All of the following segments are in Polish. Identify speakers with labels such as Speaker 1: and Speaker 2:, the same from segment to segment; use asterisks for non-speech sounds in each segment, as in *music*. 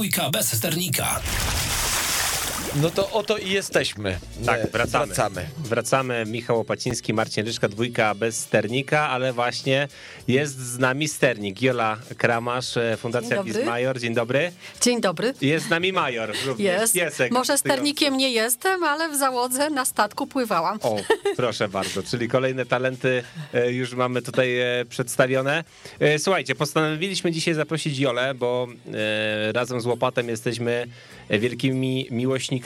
Speaker 1: dwójka bez sternika.
Speaker 2: No to oto i jesteśmy.
Speaker 3: Tak, wracamy.
Speaker 2: wracamy.
Speaker 3: Wracamy. Michał Opaciński, Marcin Ryszka, dwójka bez sternika, ale właśnie jest z nami sternik. Jola Kramasz, e, Fundacja
Speaker 4: Dzień
Speaker 3: Major. Dzień dobry.
Speaker 4: Dzień dobry.
Speaker 3: Jest z nami Major. również,
Speaker 4: Jest.
Speaker 3: Piesek.
Speaker 4: Może sternikiem nie jestem, ale w załodze na statku pływałam.
Speaker 3: O, proszę bardzo, czyli kolejne talenty e, już mamy tutaj e, przedstawione. Słuchajcie, postanowiliśmy dzisiaj zaprosić Jolę, bo razem z Łopatem jesteśmy wielkimi miłośnikami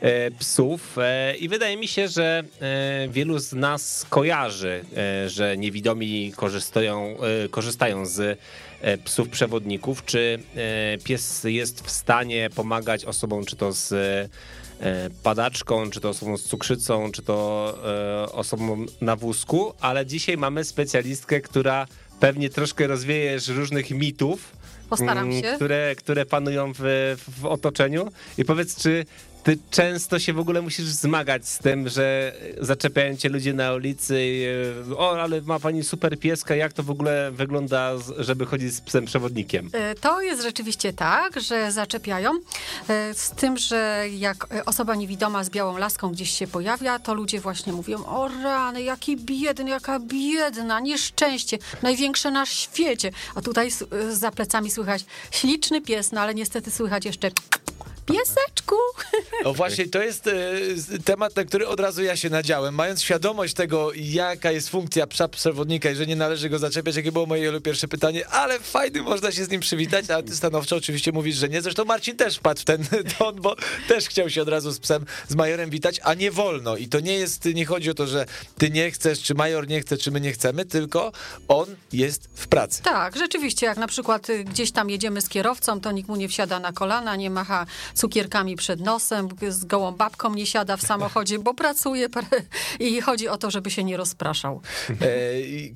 Speaker 3: e, psów. E, i wydaje mi się, że e, wielu z nas kojarzy, że niewidomi korzystają, korzystają z psów przewodników. Czy pies jest w stanie pomagać osobom, czy to z padaczką, czy to osobą z cukrzycą, czy to osobą na wózku, ale dzisiaj mamy specjalistkę, która pewnie troszkę rozwiejesz różnych mitów,
Speaker 4: Postaram
Speaker 3: mm,
Speaker 4: się.
Speaker 3: Które, które panują w, w otoczeniu. I powiedz, czy ty często się w ogóle musisz zmagać z tym, że zaczepiają cię ludzie na ulicy e, o, ale ma pani super pieska, jak to w ogóle wygląda, żeby chodzić z psem przewodnikiem?
Speaker 4: E, To jest rzeczywiście tak, że zaczepiają. E, Z tym, że jak osoba niewidoma z białą laską gdzieś się pojawia, to ludzie właśnie mówią: O rany, jaki biedny, jaka biedna, nieszczęście, największe na świecie. A tutaj za plecami słychać śliczny pies, no ale niestety słychać jeszcze pieseczku.
Speaker 2: No właśnie, to jest e, temat, na który od razu ja się nadziałem. Mając świadomość tego, jaka jest funkcja psa przewodnika i że nie należy go zaczepiać, jakie było moje pierwsze pytanie, ale fajny, można się z nim przywitać, a ty stanowczo oczywiście mówisz, że nie. Zresztą Marcin też wpadł w ten *laughs* ton, bo też chciał się od razu z psem, z majorem witać, a nie wolno. I to nie jest, nie chodzi o to, że ty nie chcesz, czy major nie chce, czy my nie chcemy, tylko on jest w pracy.
Speaker 4: Tak, rzeczywiście, jak na przykład gdzieś tam jedziemy z kierowcą, to nikt mu nie wsiada na kolana, nie macha cukierkami przed nosem, z gołą babką nie siada w samochodzie, bo pracuje *laughs* i chodzi o to, żeby się nie rozpraszał.
Speaker 2: E,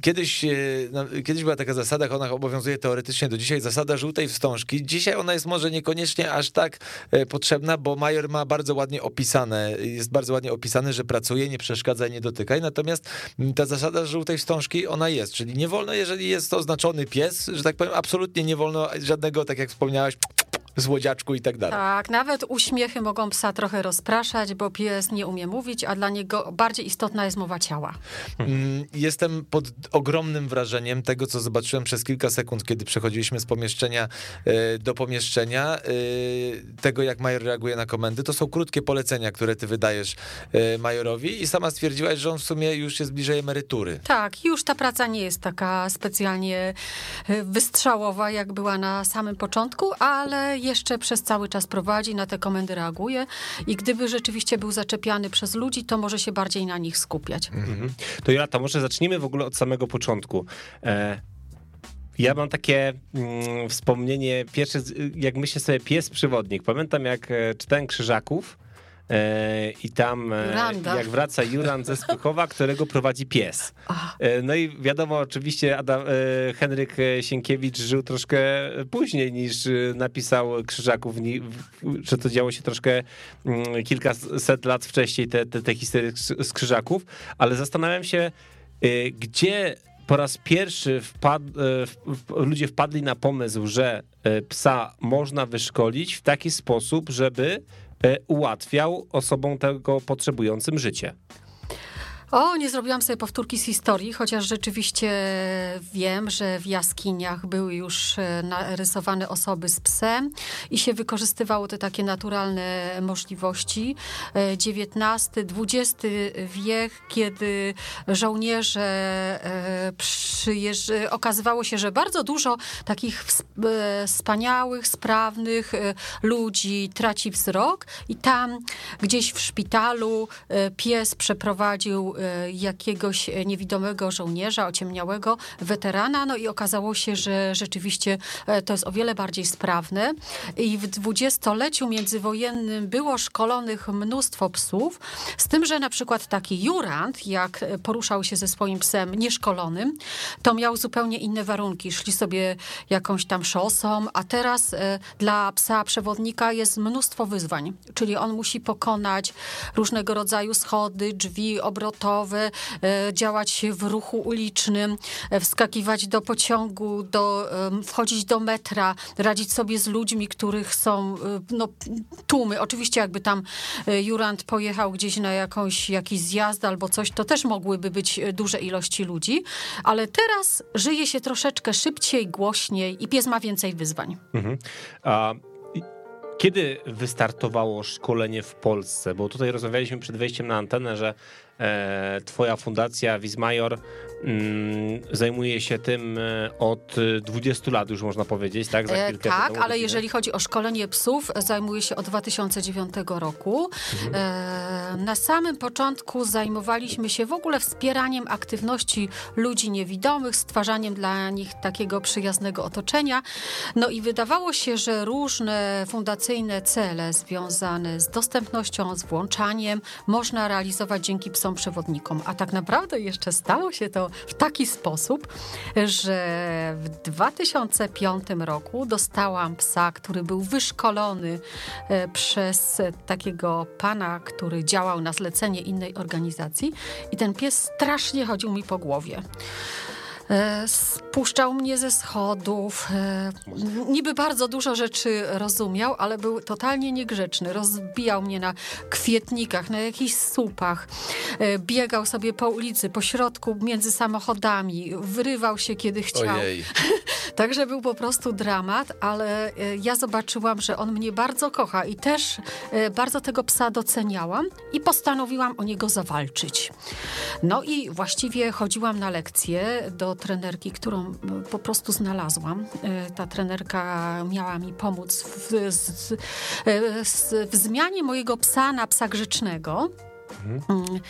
Speaker 2: Kiedyś, e, no, kiedyś była taka zasada, ona obowiązuje teoretycznie do dzisiaj, zasada żółtej wstążki. Dzisiaj ona jest może niekoniecznie aż tak e, potrzebna, bo major ma bardzo ładnie opisane, jest bardzo ładnie opisane, że pracuje, nie przeszkadzaj, nie dotykaj. Natomiast ta zasada żółtej wstążki, ona jest, czyli nie wolno, jeżeli jest oznaczony pies, że tak powiem, absolutnie nie wolno żadnego, tak jak wspomniałaś, złodziaczku i tak dalej.
Speaker 4: Tak, nawet uśmiechy mogą psa trochę rozpraszać, bo pies nie umie mówić, a dla niego bardziej istotna jest mowa ciała.
Speaker 2: Mm, Jestem pod ogromnym wrażeniem tego, co zobaczyłem przez kilka sekund, kiedy przechodziliśmy z pomieszczenia e, do pomieszczenia, e, tego jak Major reaguje na komendy. To są krótkie polecenia, które ty wydajesz e, Majorowi i sama stwierdziłaś, że on w sumie już jest bliżej emerytury.
Speaker 4: Tak, już ta praca nie jest taka specjalnie wystrzałowa, jak była na samym początku, ale jeszcze przez cały czas prowadzi, na te komendy reaguje i gdyby rzeczywiście był zaczepiany przez ludzi, to może się bardziej na nich skupiać.
Speaker 3: Mhm. To Jolata, może zacznijmy w ogóle od samego początku. E, ja mam takie mm, wspomnienie, pierwsze, jak myślę sobie pies przewodnik. Pamiętam jak e, czytałem Krzyżaków i tam e,
Speaker 4: Juranda.
Speaker 3: jak wraca Juran ze Spychowa, którego prowadzi pies. E, no i wiadomo, oczywiście Adam, e, Henryk Sienkiewicz żył troszkę później niż e, napisał Krzyżaków, że to działo się troszkę mm, kilkaset lat wcześniej, te, te, te historie z Krzyżaków, ale zastanawiam się, e, gdzie po raz pierwszy wpad, e, ludzie wpadli na pomysł, że e, psa można wyszkolić w taki sposób, żeby e, ułatwiał osobom tego potrzebującym życie.
Speaker 4: O, nie zrobiłam sobie powtórki z historii, chociaż rzeczywiście wiem, że w jaskiniach były już e, narysowane osoby z psem i się wykorzystywało te takie naturalne możliwości. E, XIX, XX wiek, kiedy żołnierze e, przyjeżdż... okazywało się, że bardzo dużo takich ws- e, wspaniałych, sprawnych e, ludzi traci wzrok i tam gdzieś w szpitalu e, pies przeprowadził e, jakiegoś e, niewidomego żołnierza, ociemniałego weterana, no i okazało się, że rzeczywiście e, to jest o wiele bardziej sprawne. I w dwudziestoleciu międzywojennym było szkolonych mnóstwo psów, z tym, że na przykład taki jurant, jak e, poruszał się ze swoim psem nieszkolonym, to miał zupełnie inne warunki. Szli sobie jakąś tam szosą, a teraz e, dla psa przewodnika jest mnóstwo wyzwań, czyli on musi pokonać różnego rodzaju schody, drzwi obrotowe, gotowe, działać w ruchu ulicznym, wskakiwać do pociągu, do, wchodzić do metra, radzić sobie z ludźmi, których są no, tłumy. Oczywiście jakby tam Jurand pojechał gdzieś na jakąś, jakiś zjazd albo coś, to też mogłyby być duże ilości ludzi, ale teraz żyje się troszeczkę szybciej, głośniej i pies ma więcej wyzwań. Mhm. A
Speaker 3: kiedy wystartowało szkolenie w Polsce? Bo tutaj rozmawialiśmy przed wejściem na antenę, że e, twoja fundacja Wismajor Mm, zajmuje się tym e, od 20 lat, już można powiedzieć, tak?
Speaker 4: Za e, tak, ale jeżeli chodzi o szkolenie psów, zajmuje się od 2009 roku. Mhm. E, na samym początku zajmowaliśmy się w ogóle wspieraniem aktywności ludzi niewidomych, stwarzaniem dla nich takiego przyjaznego otoczenia. No i wydawało się, że różne fundacyjne cele związane z dostępnością, z włączaniem można realizować dzięki psom przewodnikom. A tak naprawdę jeszcze stało się to w taki sposób, że w 2005 roku dostałam psa, który był wyszkolony e, przez takiego pana, który działał na zlecenie innej organizacji i ten pies strasznie chodził mi po głowie. E, spuszczał mnie ze schodów. E, niby bardzo dużo rzeczy rozumiał, ale był totalnie niegrzeczny. Rozbijał mnie na kwietnikach, na jakichś słupach. E, biegał sobie po ulicy, po środku, między samochodami. Wyrywał się, kiedy chciał. *laughs* Także był po prostu dramat, ale ja zobaczyłam, że on mnie bardzo kocha i też bardzo tego psa doceniałam i postanowiłam o niego zawalczyć. No i właściwie chodziłam na lekcje do trenerki, którą e, po prostu znalazłam. E, ta trenerka miała mi pomóc w, w, w, w zmianie mojego psa na psa grzecznego. Mhm.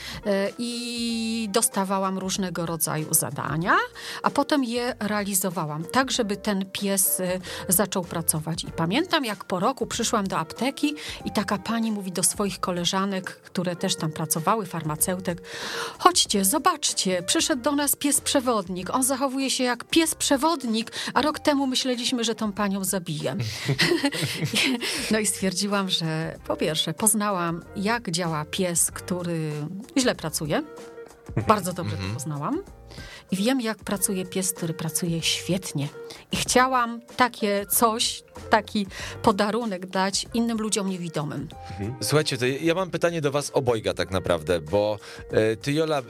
Speaker 4: I dostawałam różnego rodzaju zadania, a potem je realizowałam, tak żeby ten pies e, zaczął pracować. I pamiętam, jak po roku przyszłam do apteki i taka pani mówi do swoich koleżanek, które też tam pracowały, farmaceutek, chodźcie, zobaczcie, przyszedł do nas pies przewodnik. On zachowuje się jak pies przewodnik, a rok temu myśleliśmy, że tą panią zabiję. *laughs* *laughs* no i stwierdziłam, że po pierwsze poznałam, jak działa pies, który który źle pracuje. Bardzo dobrze to mhm. poznałam. I wiem, jak pracuje pies, który pracuje świetnie. I chciałam takie coś, taki podarunek dać innym ludziom niewidomym.
Speaker 2: Mhm. Słuchajcie, to ja mam pytanie do was obojga tak naprawdę, bo e, ty, Jola, e,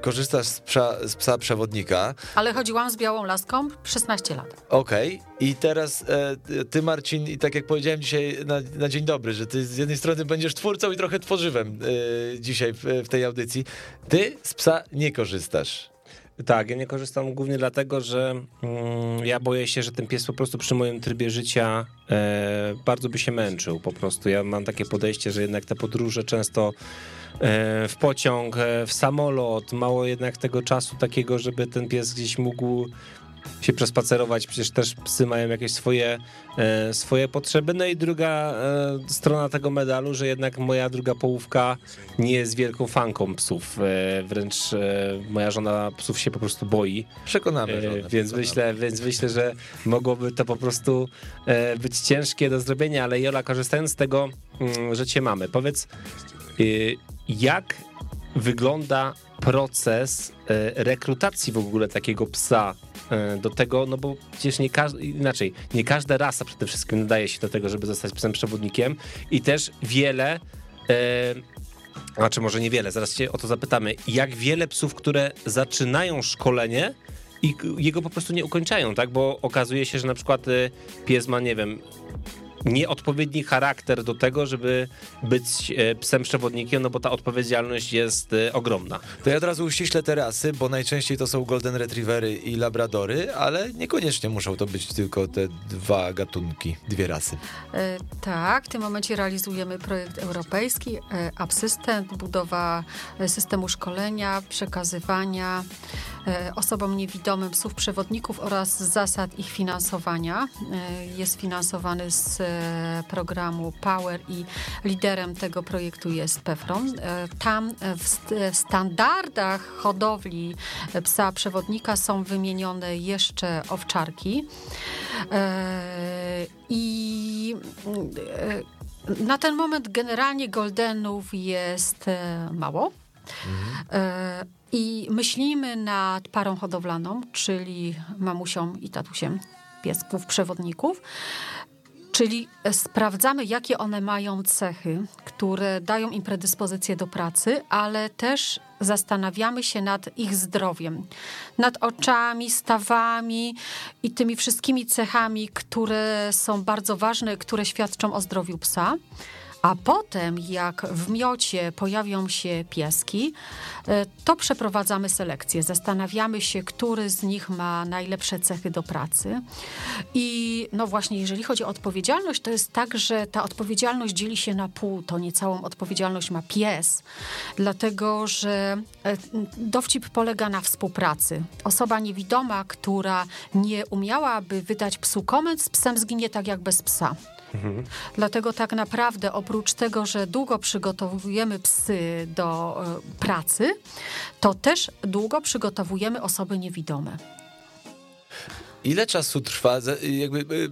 Speaker 2: korzystasz z psa, z psa, przewodnika.
Speaker 4: Ale chodziłam z białą laską 16 lat.
Speaker 2: Okej. Okay. I teraz e, ty, Marcin, i tak jak powiedziałem dzisiaj na, na, dzień dobry, że ty z jednej strony będziesz twórcą i trochę tworzywem dzisiaj w, w tej audycji. Ty z psa nie korzystasz.
Speaker 3: Tak, ja nie korzystam głównie dlatego, że mm, ja boję się, że ten pies po prostu przy moim trybie życia e, bardzo by się męczył po prostu. Ja mam takie podejście, że jednak te podróże często e, w pociąg, e, w samolot, mało jednak tego czasu takiego, żeby ten pies gdzieś mógł się przespacerować, przecież też psy mają jakieś swoje, e, swoje potrzeby. No i druga e, strona tego medalu, że jednak moja druga połówka nie jest wielką fanką psów. E, wręcz moja żona psów się po prostu boi.
Speaker 2: Przekonamy żonę,
Speaker 3: Więc,
Speaker 2: przekonamy.
Speaker 3: Myślę, więc myślę, że mogłoby to po prostu być ciężkie do zrobienia, ale Jola, korzystając z tego, mm, że cię mamy, powiedz, jak wygląda proces rekrutacji w ogóle takiego psa E, do tego, no bo przecież nie każda, inaczej, nie każda rasa przede wszystkim nadaje się do tego, żeby zostać psem przewodnikiem i też wiele e, znaczy może niewiele, zaraz cię o to zapytamy, jak wiele psów, które zaczynają szkolenie i jego po prostu nie ukończają, tak? Bo okazuje się, że na przykład e, pies ma, nie wiem, nieodpowiedni charakter do tego, żeby być e, psem przewodnikiem, no bo ta odpowiedzialność jest e, ogromna.
Speaker 2: To ja od razu uściślę te rasy, bo najczęściej to są Golden Retrievery i Labradory, ale niekoniecznie muszą to być tylko te dwa gatunki, dwie rasy.
Speaker 4: E, tak, w tym momencie realizujemy projekt europejski e, Absystent, budowa e, systemu szkolenia, przekazywania osobom niewidomym psów przewodników oraz zasad ich finansowania. Jest finansowany z programu Power i liderem tego projektu jest Pefron. E, tam w standardach hodowli psa przewodnika są wymienione jeszcze owczarki. E, I e, na ten moment generalnie goldenów jest mało. E, I myślimy nad parą hodowlaną, czyli mamusią i tatusiem piesków przewodników. Czyli sprawdzamy, jakie one mają cechy, które dają im predyspozycję do pracy, ale też zastanawiamy się nad ich zdrowiem, nad oczami, stawami i tymi wszystkimi cechami, które są bardzo ważne, które świadczą o zdrowiu psa. A potem, jak w miocie pojawią się pieski, e, to przeprowadzamy selekcję. Zastanawiamy się, który z nich ma najlepsze cechy do pracy. I no właśnie, jeżeli chodzi o odpowiedzialność, to jest tak, że ta odpowiedzialność dzieli się na pół. To nie całą odpowiedzialność ma pies, dlatego że e, dowcip polega na współpracy. Osoba niewidoma, która nie umiałaby wydać psu komend, z psem zginie tak jak bez psa. Mhm. Dlatego tak naprawdę oprócz tego, że długo przygotowujemy psy do y, pracy, to też długo przygotowujemy osoby niewidome.
Speaker 2: Ile czasu trwa, jakby, y,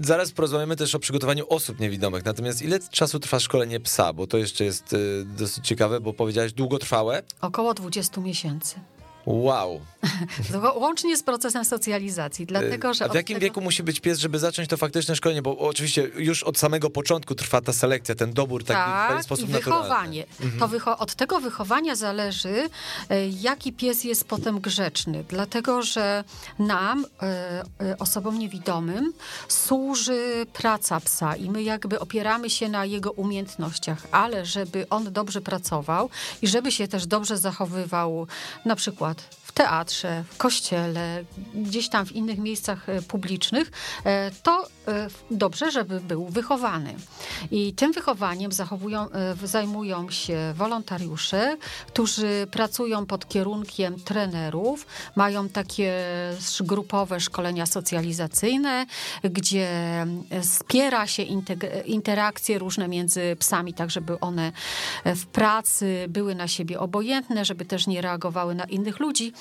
Speaker 2: zaraz porozmawiamy też o przygotowaniu osób niewidomych, natomiast ile czasu trwa szkolenie psa, bo to jeszcze jest y, dosyć ciekawe, bo powiedziałeś długotrwałe?
Speaker 4: Około 20 miesięcy.
Speaker 2: Wow. *laughs*
Speaker 4: Łącznie z procesem socjalizacji, dlatego że.
Speaker 2: A w jakim tego... wieku musi być pies, żeby zacząć to faktyczne szkolenie? Bo oczywiście już od samego początku trwa ta selekcja, ten dobór taki tak, w ten sposób i
Speaker 4: wychowanie. Mhm. To wycho od tego wychowania zależy, e, jaki pies jest potem grzeczny. Dlatego, że nam, e, osobom niewidomym, służy praca psa i my jakby opieramy się na jego umiejętnościach, ale żeby on dobrze pracował i żeby się też dobrze zachowywał, na przykład w teatrze, w kościele, gdzieś tam w innych miejscach e, publicznych, e, to e, dobrze, żeby był wychowany. I tym wychowaniem zachowują, zajmują się wolontariusze, którzy pracują pod kierunkiem trenerów, mają takie grupowe szkolenia socjalizacyjne, gdzie wspiera się interakcje różne między psami, tak żeby one w pracy były na siebie obojętne, żeby też nie reagowały na innych ludzi.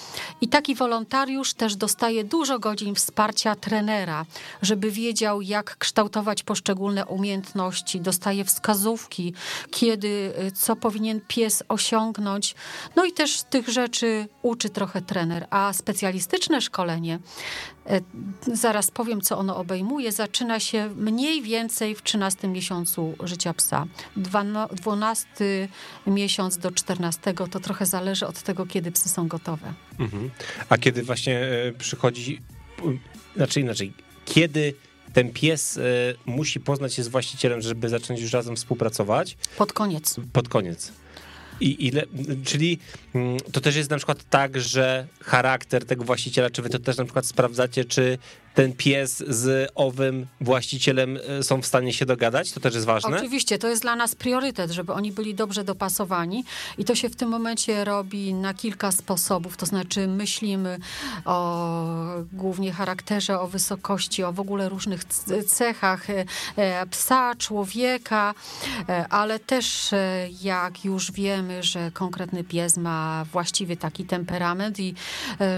Speaker 4: I taki wolontariusz też dostaje dużo godzin wsparcia trenera, żeby wiedział, jak kształtować poszczególne umiejętności, dostaje wskazówki, kiedy, y, co powinien pies osiągnąć. No i też tych rzeczy uczy trochę trener. A specjalistyczne szkolenie zaraz powiem, co ono obejmuje. Zaczyna się mniej więcej w 13 miesiącu życia psa. 12 miesiąc do 14 to trochę zależy od tego, kiedy psy są gotowe. Mhm.
Speaker 3: A kiedy właśnie e, przychodzi, znaczy inaczej, kiedy ten pies e, musi poznać się z właścicielem, żeby zacząć już razem współpracować?
Speaker 4: Pod koniec.
Speaker 3: Pod koniec. I ile, czyli mm, to też jest na przykład tak, że charakter tego właściciela, czy wy to też na przykład sprawdzacie, czy ten pies z owym właścicielem e, są w stanie się dogadać? To też jest ważne?
Speaker 4: Oczywiście, to jest dla nas priorytet, żeby oni byli dobrze dopasowani i to się w tym momencie robi na kilka sposobów, to znaczy myślimy o głównie charakterze, o wysokości, o w ogóle różnych cechach e, e, psa, człowieka, ale też jak już wiemy, że konkretny pies ma właściwy taki temperament i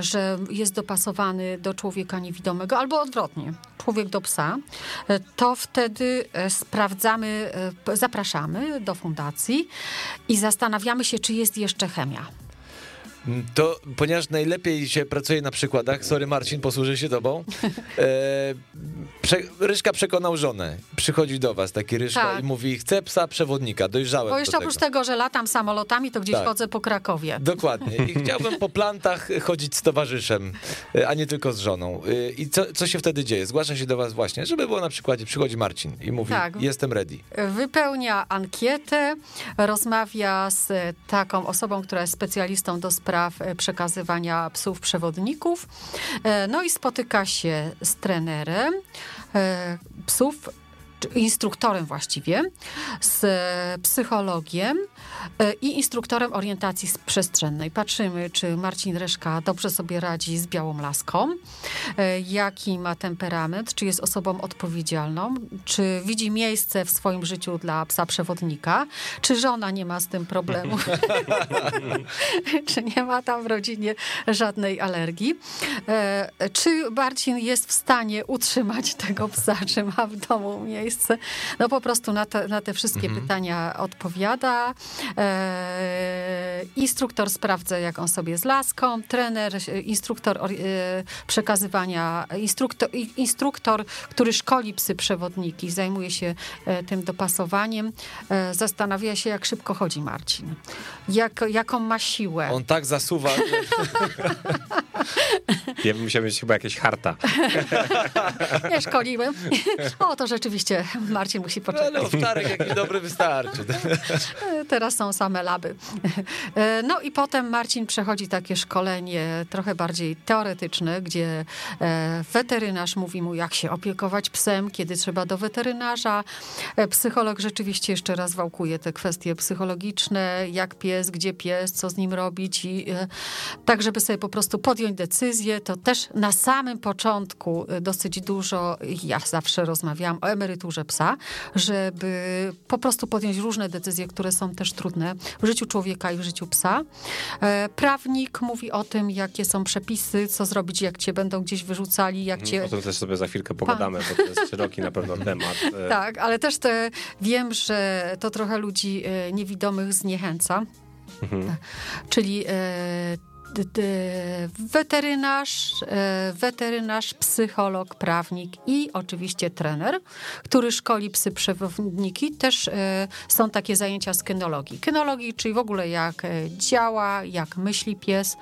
Speaker 4: że jest dopasowany do człowieka niewidomego, albo odwrotnie, człowiek do psa, e, to wtedy e, sprawdzamy, e, zapraszamy do fundacji i zastanawiamy się, czy jest jeszcze chemia.
Speaker 2: To ponieważ najlepiej się pracuje na przykładach, sorry Marcin, posłużę się tobą. *laughs* E, prze, Ryszka przekonał żonę. Przychodzi do was taki Ryszka tak. i mówi, chcę psa przewodnika, dojrzałem
Speaker 4: Bo jeszcze oprócz tego. że latam samolotami, to gdzieś tak. chodzę po Krakowie.
Speaker 2: Dokładnie. I *laughs* chciałbym po plantach chodzić z towarzyszem, e, a nie tylko z żoną. E, I co, co się wtedy dzieje? Zgłasza się do was właśnie, żeby było na przykładzie, przychodzi Marcin i mówi, tak. jestem ready.
Speaker 4: Wypełnia ankietę, rozmawia z taką osobą, która jest specjalistą do spraw spraw e, przekazywania psów przewodników. E, no i spotyka się z trenerem e, psów instruktorem właściwie, z psychologiem e, i instruktorem orientacji przestrzennej. Patrzymy, czy Marcin Reszka dobrze sobie radzi z białą laską, e, jaki ma temperament, czy jest osobą odpowiedzialną, czy widzi miejsce w swoim życiu dla psa przewodnika, czy żona nie ma z tym problemu, *laughs* czy nie ma tam w rodzinie żadnej alergii, e, czy Marcin jest w stanie utrzymać tego psa, czy ma w domu miejsce miejsce. No po prostu na te, na te wszystkie
Speaker 2: Mhm.
Speaker 4: pytania odpowiada. E, instruktor sprawdza, jak on sobie z laską. Trener, e, instruktor e, przekazywania, instruktor, instruktor, który szkoli psy przewodniki, zajmuje się e, tym dopasowaniem. E, zastanawia się, jak szybko chodzi Marcin. Jak, jaką ma siłę.
Speaker 2: On tak zasuwa, *laughs*
Speaker 3: Ja bym musiał mieć chyba jakieś harta. *laughs*
Speaker 4: Nie szkoliłem. O, to rzeczywiście Marcin musi poczekać.
Speaker 2: ale owczarek jakiś dobry wystarczy. *laughs*
Speaker 4: Teraz są same laby. *laughs* E, No i potem Marcin przechodzi takie szkolenie trochę bardziej teoretyczne, gdzie e, weterynarz mówi mu, jak się opiekować psem, kiedy trzeba do weterynarza. E, Psycholog rzeczywiście jeszcze raz wałkuje te kwestie psychologiczne, jak pies, gdzie pies, co z nim robić i tak, żeby sobie po prostu podjąć decyzję, to też na samym początku dosyć dużo, ja zawsze rozmawiałam o emeryturze psa, żeby po prostu podjąć różne decyzje, które są też trudne w życiu człowieka i w życiu psa. E, Prawnik mówi o tym, jakie są przepisy, co zrobić, jak cię będą gdzieś wyrzucali, jak cię...
Speaker 3: O tym też sobie za chwilkę pogadamy, bo to jest szeroki na pewno temat. E, *laughs*
Speaker 4: Tak, ale też te, wiem, że to trochę ludzi e, niewidomych zniechęca.
Speaker 3: Mhm.
Speaker 4: Czyli weterynarz, e, weterynarz, psycholog, prawnik i oczywiście trener, który szkoli psy przewodniki. Też e, są takie zajęcia z kynologii. Kynologii, czyli w ogóle jak e, działa, jak myśli pies,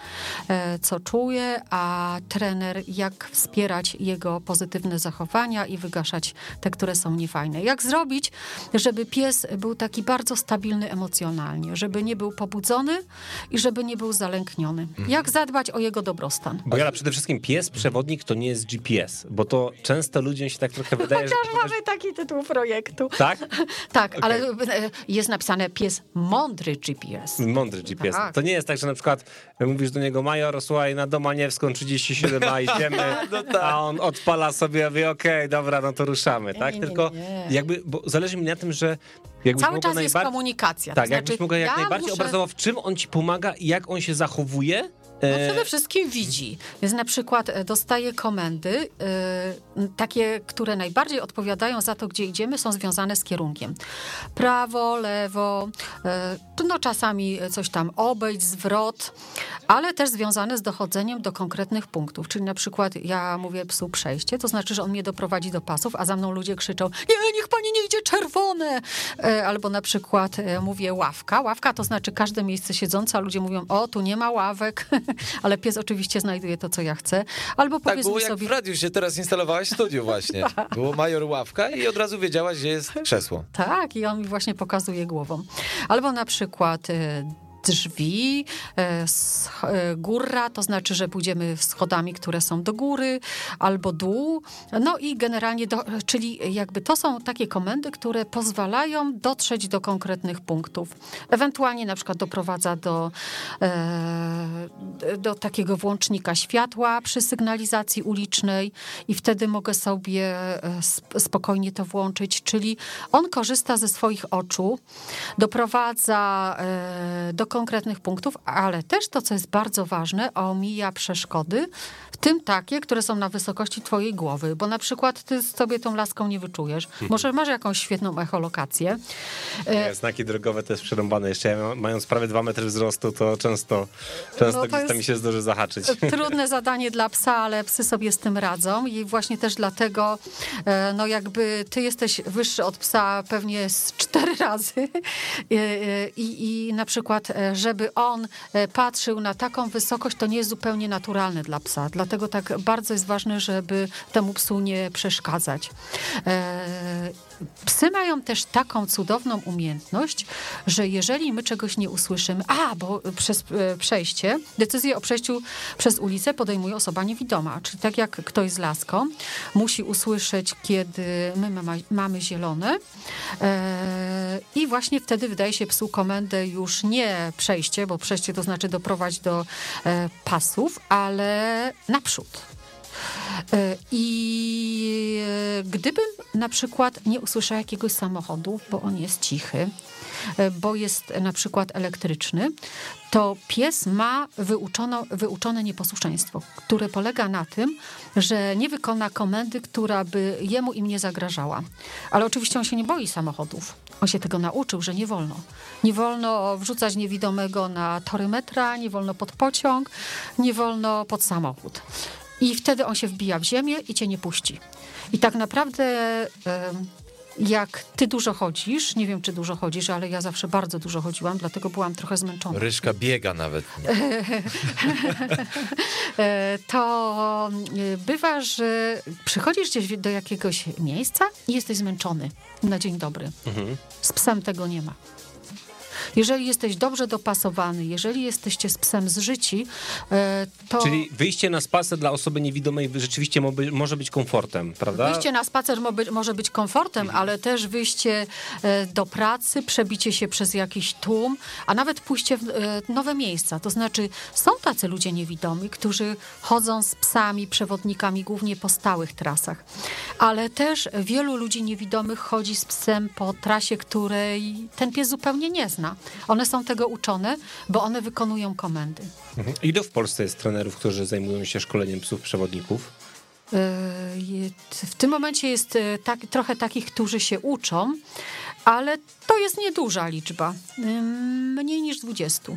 Speaker 4: co czuje, a trener jak wspierać jego pozytywne zachowania i wygaszać te, które są niefajne. Jak zrobić, żeby pies był taki bardzo stabilny emocjonalnie, żeby nie był pobudzony i żeby nie był zalękniony. Jak zadbać o jego dobrostan?
Speaker 3: Bo ja przede wszystkim pies przewodnik to nie jest GPS, bo to często ludziom się tak trochę wydaje, że...
Speaker 4: Chociaż mamy taki tytuł projektu.
Speaker 3: Tak? *laughs*
Speaker 4: Tak, ale e, jest napisane pies mądry GPS.
Speaker 3: Mądry GPS.
Speaker 4: Tak.
Speaker 3: To nie jest tak, że na przykład mówisz do niego, Major, słuchaj, na Domaniewską 37a idziemy, *laughs*
Speaker 2: No tak.
Speaker 3: a on odpala sobie, mówi, okej, dobra, no to ruszamy, tak?
Speaker 4: nie, nie,
Speaker 3: Tylko
Speaker 4: nie.
Speaker 3: jakby, bo zależy mi na tym, że jakbyś
Speaker 4: Cały czas jest
Speaker 3: najbardziej...
Speaker 4: komunikacja.
Speaker 3: Tak,
Speaker 4: to
Speaker 3: jakbyś
Speaker 4: znaczy,
Speaker 3: mogła jak
Speaker 4: ja
Speaker 3: najbardziej
Speaker 4: muszę-
Speaker 3: obrazował, w czym on ci pomaga i jak on się zachowuje.
Speaker 4: No
Speaker 3: E,
Speaker 4: przede wszystkim widzi. Więc na przykład e, dostaje komendy, e, takie, które najbardziej odpowiadają za to, gdzie idziemy, są związane z kierunkiem. Prawo, lewo, no czasami coś tam obejść, zwrot, ale też związane z dochodzeniem do konkretnych punktów. Czyli na przykład ja mówię psu przejście, to znaczy, że on mnie doprowadzi do pasów, a za mną ludzie krzyczą, nie, niech pani nie idzie czerwone. Albo na przykład mówię ławka. Ławka to znaczy każde miejsce siedzące, a ludzie mówią, o, tu nie ma ławek, *laughs* *laughs* ale pies oczywiście znajduje to, co ja chcę. Albo
Speaker 2: Tak
Speaker 4: powiedzmy
Speaker 2: było jak
Speaker 4: sobie...
Speaker 2: w radiu się teraz instalowałaś w studiu właśnie. *laughs* Było major ławka i od razu wiedziałaś, gdzie jest krzesło.
Speaker 4: Tak, i on mi właśnie pokazuje głową. Albo na przykład e, drzwi, e, e, góra, to znaczy, że pójdziemy schodami, które są do góry, albo dół. No i generalnie, do, czyli jakby to są takie komendy, które pozwalają dotrzeć do konkretnych punktów. Ewentualnie na przykład doprowadza do, e, do takiego włącznika światła przy sygnalizacji ulicznej i wtedy mogę sobie sp- spokojnie to włączyć, czyli on korzysta ze swoich oczu, doprowadza do konkretnych punktów, ale też to, co jest bardzo ważne, omija przeszkody, w tym takie, które są na wysokości twojej głowy, bo na przykład ty sobie tą laską nie wyczujesz. Może masz jakąś świetną echolokację. E,
Speaker 3: Nie, znaki drogowe to jest przerąbane. Jeszcze ja, mając prawie dwa metry wzrostu, to często, często
Speaker 4: No to
Speaker 3: mi się zdąży zahaczyć.
Speaker 4: Trudne zadanie dla psa, ale psy sobie z tym radzą i właśnie też dlatego, e, no jakby ty jesteś wyższy od psa pewnie z cztery *laughs* razy E, e, i, i na przykład, e, żeby on e, patrzył na taką wysokość, to nie jest zupełnie naturalne dla psa. Dlatego tak bardzo jest ważne, żeby temu psu nie przeszkadzać. Psy mają też taką cudowną umiejętność, że jeżeli my czegoś nie usłyszymy, a bo przez e, przejście, decyzję o przejściu przez ulicę podejmuje osoba niewidoma. Czyli tak jak ktoś z laską musi usłyszeć, kiedy my ma, mamy zielone i właśnie wtedy wydaje się psu komendę już nie przejście, bo przejście to znaczy doprowadzić do e, pasów, ale naprzód. E, I gdybym na przykład nie usłyszała jakiegoś samochodu, bo on jest cichy, e, bo jest na przykład elektryczny, to pies ma wyuczono, wyuczone nieposłuszeństwo, które polega na tym, że nie wykona komendy, która by jemu im nie zagrażała. Ale oczywiście on się nie boi samochodów. On się tego nauczył, że nie wolno. Nie wolno wrzucać niewidomego na tory metra, nie wolno pod pociąg, nie wolno pod samochód. I wtedy on się wbija w ziemię i cię nie puści. I tak naprawdę jak ty dużo chodzisz, nie wiem czy dużo chodzisz, ale ja zawsze bardzo dużo chodziłam, dlatego byłam trochę zmęczona.
Speaker 2: Ryszka biega nawet. *laughs*
Speaker 4: E, to e, bywa, że przychodzisz gdzieś do jakiegoś miejsca i jesteś zmęczony na dzień dobry. Mhm. Z psem tego nie ma. Jeżeli jesteś dobrze dopasowany, jeżeli jesteście z psem zżyci, e, to...
Speaker 3: Czyli wyjście na spacer dla osoby niewidomej rzeczywiście może być komfortem, prawda?
Speaker 4: Wyjście na spacer może być komfortem, mhm. ale też wyjście e, do pracy, przebicie się przez jakiś tłum, a nawet pójście w e, nowe miejsca. To znaczy są tacy ludzie niewidomi, którzy chodzą z psami, przewodnikami głównie po stałych trasach, ale też wielu ludzi niewidomych chodzi z psem po trasie, której ten pies zupełnie nie zna. One są tego uczone, bo one wykonują komendy.
Speaker 3: Mhm. Ilu w Polsce jest trenerów, którzy zajmują się szkoleniem psów przewodników?
Speaker 4: E, w tym momencie jest e, tak, trochę takich, którzy się uczą, ale to jest nieduża liczba. Mniej niż 20.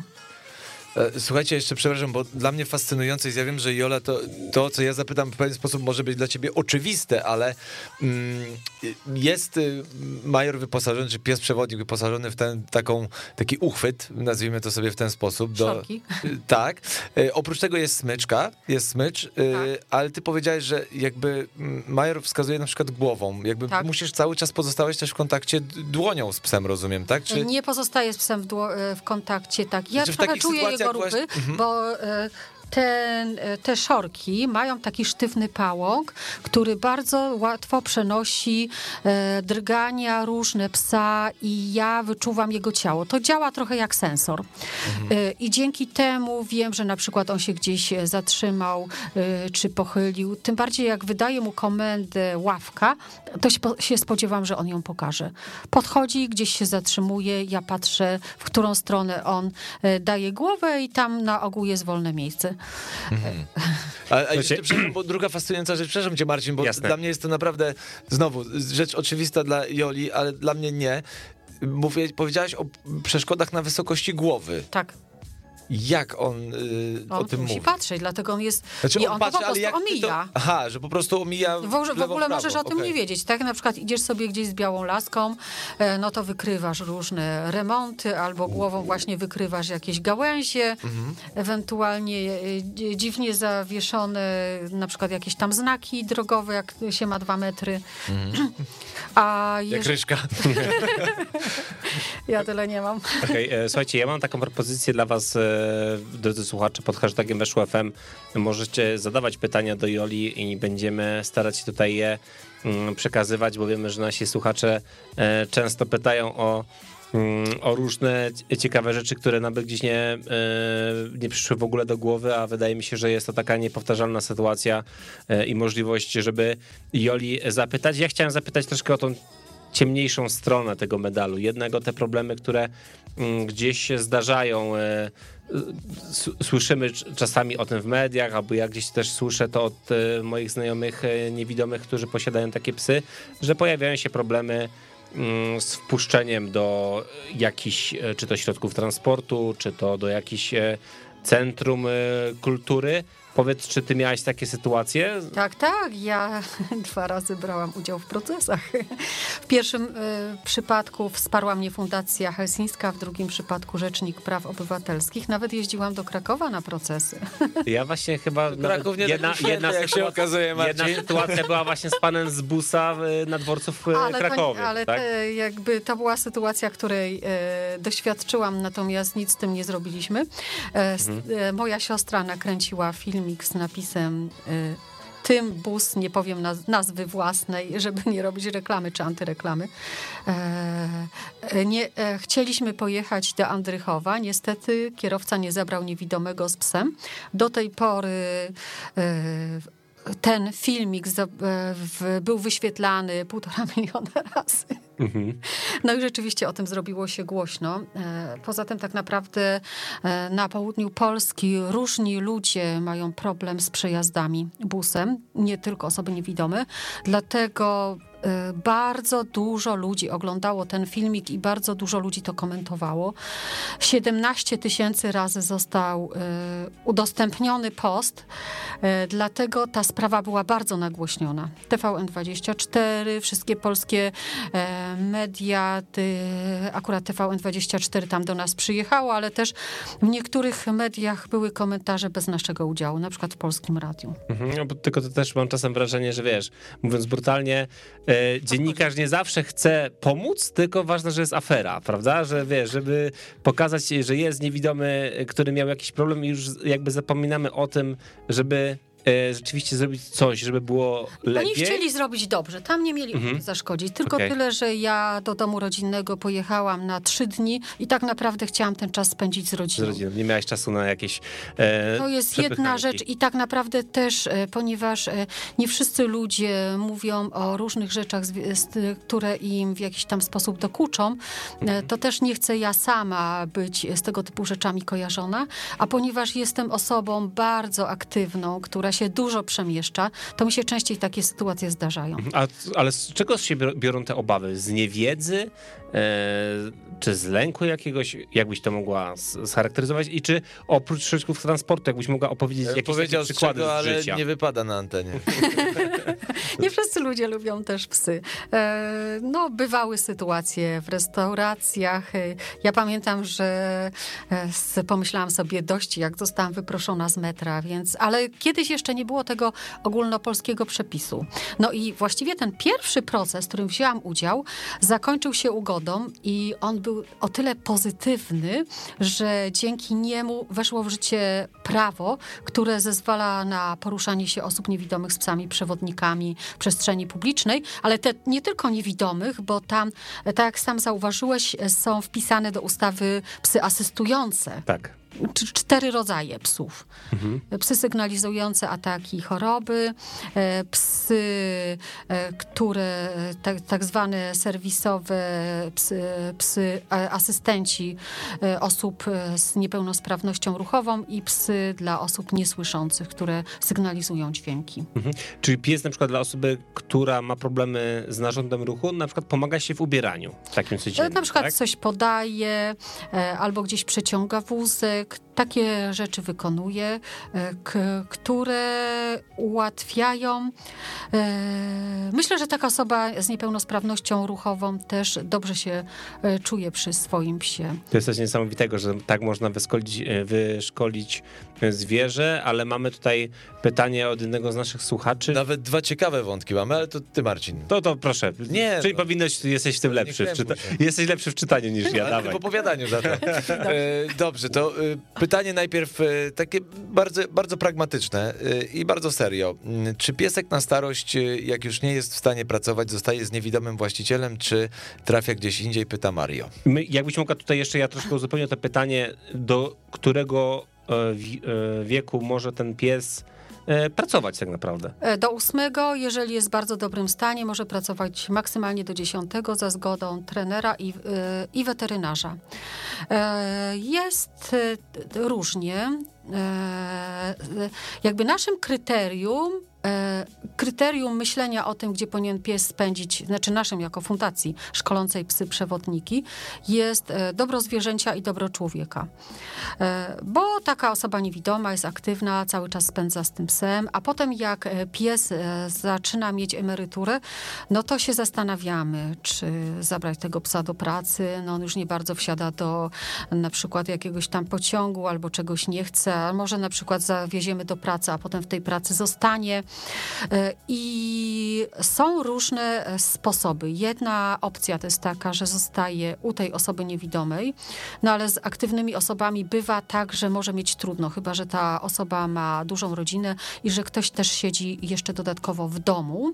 Speaker 2: E, słuchajcie, jeszcze przepraszam, bo dla mnie fascynujące jest, ja wiem, że Jola, to, to co ja zapytam w pewien sposób może być dla ciebie oczywiste, ale mm, jest y, major wyposażony, czy pies przewodnik wyposażony w ten taką, taki uchwyt, nazwijmy to sobie w ten sposób.
Speaker 4: Do, y, *laughs*
Speaker 2: tak. Y, oprócz tego jest smyczka, jest smycz, tak. ale ty powiedziałeś, że jakby mm, major wskazuje na przykład głową, jakby tak. musisz cały czas pozostawać też w kontakcie dłonią z psem, rozumiem, tak?
Speaker 4: Czy... Nie pozostaje z psem w, w kontakcie, tak. Ja znaczy, trochę czuję Mhm. bo e, te, te szorki mają taki sztywny pałąk, który bardzo łatwo przenosi e, drgania różne psa i ja wyczuwam jego ciało. To działa trochę jak sensor. Mhm. E, I dzięki temu wiem, że na przykład on się gdzieś zatrzymał e, czy pochylił. Tym bardziej jak wydaje mu komendę ławka, to się, spodziewam, że on ją pokaże. Podchodzi, gdzieś się zatrzymuje, ja patrzę, w którą stronę on daje głowę i tam na ogół jest wolne miejsce. Mhm.
Speaker 2: A, a jeszcze, bo druga fascynująca rzecz, przepraszam cię Marcin, bo Jasne. dla mnie jest to naprawdę, znowu, rzecz oczywista dla Joli, ale dla mnie nie. Mówię, powiedziałaś o przeszkodach na wysokości głowy.
Speaker 4: Tak
Speaker 2: jak on, yy, on o tym
Speaker 4: musi
Speaker 2: mówi.
Speaker 4: patrzeć, dlatego on jest. Znaczy, nie, on, on patrzy, po prostu omija.
Speaker 2: To, aha, że po prostu omija. W,
Speaker 4: w, w ogóle możesz o tym okay. nie wiedzieć. Tak, na przykład idziesz sobie gdzieś z białą laską, e, no to wykrywasz różne remonty, albo głową właśnie wykrywasz jakieś gałęzie, mhm. ewentualnie e, dziwnie zawieszone, na przykład jakieś tam znaki drogowe, jak się ma dwa metry. Mhm. *clears throat*
Speaker 2: A Jak ryżka. *laughs*
Speaker 4: ja tyle nie mam.
Speaker 3: Okay, e, słuchajcie, ja mam taką propozycję dla was drodzy słuchacze, pod hashtagiem Weszło FM możecie zadawać pytania do Joli i będziemy starać się tutaj je mm, przekazywać, bo wiemy, że nasi słuchacze e, często pytają o mm, o różne ciekawe rzeczy, które nam by gdzieś nie, e, nie przyszły w ogóle do głowy, a wydaje mi się, że jest to taka niepowtarzalna sytuacja e, i możliwość, żeby Joli zapytać. Ja chciałem zapytać troszkę o tą ciemniejszą stronę tego medalu. Jednego te problemy, które mm, gdzieś się zdarzają słyszymy czasami o tym w mediach, albo jak gdzieś też słyszę to od e, moich znajomych e, niewidomych, którzy posiadają takie psy, że pojawiają się problemy mm, z wpuszczeniem do jakichś, e, czy to środków transportu, czy to do jakichś centrum kultury, Powiedz, czy ty miałaś takie sytuacje?
Speaker 4: Tak, tak. Ja *laughs* dwa razy brałam udział w procesach. W pierwszym y, przypadku wsparła mnie Fundacja Helsińska, w drugim przypadku Rzecznik Praw Obywatelskich. Nawet jeździłam do Krakowa na procesy. *laughs*
Speaker 3: Ja właśnie chyba...
Speaker 2: Kraków nie jedna, jedna, jak się okazuje,
Speaker 3: Jedna sytuacja była właśnie z panem z busa na dworcu w e, ale Krakowie.
Speaker 4: To, ale
Speaker 3: tak?
Speaker 4: te, jakby to była sytuacja, której y, doświadczyłam, natomiast nic z tym nie zrobiliśmy. Mhm. moja siostra nakręciła film filmik z napisem y, tym bus, nie powiem nazwy własnej, żeby nie robić reklamy czy antyreklamy. E, e, nie, e, chcieliśmy pojechać do Andrychowa. Niestety kierowca nie zabrał niewidomego z psem. Do tej pory ten filmik był wyświetlany półtora *laughs* miliona razy. Mhm. No i rzeczywiście o tym zrobiło się głośno. Poza tym tak naprawdę na południu Polski różni ludzie mają problem z przejazdami busem, nie tylko osoby niewidome. Dlatego bardzo dużo ludzi oglądało ten filmik i bardzo dużo ludzi to komentowało. 17 tysięcy razy został y, udostępniony post, y, dlatego ta sprawa była bardzo nagłośniona. TVN24, wszystkie polskie media, akurat TVN24 tam do nas przyjechało, ale też w niektórych mediach były komentarze bez naszego udziału, na przykład w Polskim Radiu.
Speaker 3: Mhm, no, tylko to też mam czasem wrażenie, że wiesz, mówiąc brutalnie, E, dziennikarz nie zawsze chce pomóc, tylko ważne, że jest afera, prawda? Że wiesz, żeby pokazać, że jest niewidomy, który miał jakiś problem i już jakby zapominamy o tym, żeby E, rzeczywiście zrobić coś, żeby było lepiej.
Speaker 4: Oni chcieli zrobić dobrze, tam nie mieli mhm. zaszkodzić. Tylko okay. tyle, że ja do domu rodzinnego pojechałam na trzy dni i tak naprawdę chciałam ten czas spędzić z rodziną. Z rodziną.
Speaker 3: Nie miałaś czasu na jakieś. E,
Speaker 4: to jest jedna rzecz i tak naprawdę też, e, ponieważ e, nie wszyscy ludzie mówią o różnych rzeczach, które im w jakiś tam sposób dokuczą, mhm. to też nie chcę ja sama być z tego typu rzeczami kojarzona, a ponieważ jestem osobą bardzo aktywną, która się dużo przemieszcza, to mi się częściej takie sytuacje zdarzają.
Speaker 3: A, ale z czego się biorą te obawy? Z niewiedzy? E, czy z lęku jakiegoś? Jakbyś to mogła scharakteryzować? I czy oprócz środków transportu, jakbyś mogła opowiedzieć jakieś Powiedział przykłady czego,
Speaker 2: ale nie wypada na antenie. *laughs* *laughs*
Speaker 4: nie wszyscy ludzie lubią też psy. E, no, bywały sytuacje w restauracjach. E, ja pamiętam, że pomyślałam sobie dość, jak zostałam wyproszona z metra, więc, ale kiedyś jeszcze nie było tego ogólnopolskiego przepisu. No i właściwie ten pierwszy proces, w którym wzięłam udział, zakończył się ugodą i on był o tyle pozytywny, że dzięki niemu weszło w życie prawo, które zezwala na poruszanie się osób niewidomych z psami przewodnikami przestrzeni publicznej, ale te nie tylko niewidomych, bo tam, tak jak sam zauważyłeś, są wpisane do ustawy psy asystujące.
Speaker 3: Tak
Speaker 4: cztery rodzaje psów. Mhm. Psy sygnalizujące ataki choroby, e, psy, e, które tak, tak zwane serwisowe psy, psy asystenci e, osób z niepełnosprawnością ruchową i psy dla osób niesłyszących, które sygnalizują dźwięki.
Speaker 3: Mhm. Czyli pies na przykład dla osoby, która ma problemy z narządem ruchu, na przykład pomaga się w ubieraniu w takim sensie.
Speaker 4: Na przykład
Speaker 3: tak?
Speaker 4: coś podaje, albo gdzieś przeciąga wózek, человек takie rzeczy wykonuje, e, które ułatwiają. E, myślę, że taka osoba z niepełnosprawnością ruchową też dobrze się e, czuje przy swoim psie.
Speaker 3: To jest coś niesamowitego, że tak można wyszkolić, wyszkolić zwierzę, ale mamy tutaj pytanie od jednego z naszych słuchaczy.
Speaker 2: Nawet dwa ciekawe wątki mamy, ale to ty, Marcin.
Speaker 3: To, to proszę. Nie, Czyli no. powinnoś, jesteś w tym lepszy. W czyta- jesteś lepszy w czytaniu niż ja, dawaj.
Speaker 2: w opowiadaniu za to. *laughs* Dobrze, to pytanie najpierw e, takie bardzo, bardzo pragmatyczne e, i bardzo serio. Mm, czy piesek na starość, e, jak już nie jest w stanie pracować, zostaje z niewidomym właścicielem, czy trafia gdzieś indziej, pyta Mario.
Speaker 3: My, jakbyś mogła tutaj jeszcze, ja troszkę uzupełnię to pytanie, do którego wieku może ten pies pracować tak naprawdę.
Speaker 4: E, do ósmego, jeżeli jest w bardzo dobrym stanie, może pracować maksymalnie do dziesiątego za zgodą trenera i, e, i weterynarza. Jest różnie. Jakby naszym kryterium E, kryterium myślenia o tym, gdzie powinien pies spędzić, znaczy naszym jako fundacji szkolącej psy przewodniki, jest e, dobro zwierzęcia i dobro człowieka. E, bo taka osoba niewidoma jest aktywna, cały czas spędza z tym psem, a potem jak pies zaczyna mieć emeryturę, no to się zastanawiamy, czy zabrać tego psa do pracy, no on już nie bardzo wsiada do na przykład jakiegoś tam pociągu albo czegoś nie chce, a może na przykład zawieziemy do pracy, a potem w tej pracy zostanie. E, I są różne e, sposoby. Jedna opcja to jest taka, że zostaje u tej osoby niewidomej, no ale z aktywnymi osobami bywa tak, że może mieć trudno, chyba że ta osoba ma dużą rodzinę i że ktoś też siedzi jeszcze dodatkowo w domu,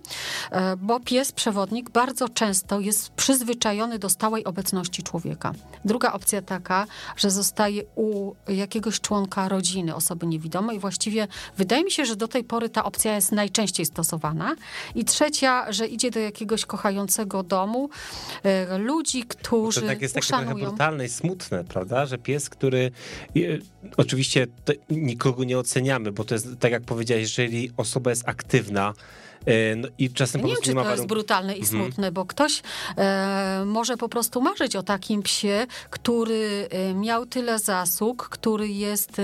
Speaker 4: e, bo pies przewodnik bardzo często jest przyzwyczajony do stałej obecności człowieka. Druga opcja taka, że zostaje u jakiegoś członka rodziny osoby niewidomej. Właściwie wydaje mi się, że do tej pory ta opcja jest jest najczęściej stosowana. I trzecia, że idzie do jakiegoś kochającego domu e, ludzi, którzy
Speaker 3: To tak jest takie trochę
Speaker 4: uszanują.
Speaker 3: brutalne i smutne, prawda? Że pies, który oczywiście nikogo nie oceniamy, bo to jest tak jak powiedziałeś, jeżeli osoba jest aktywna no, i czasem
Speaker 4: Ja
Speaker 3: po
Speaker 4: nie wiem,
Speaker 3: prostu
Speaker 4: czy to jest brutalne i smutne, bo ktoś e, może po prostu marzyć o takim psie, który e, miał tyle zasług, który jest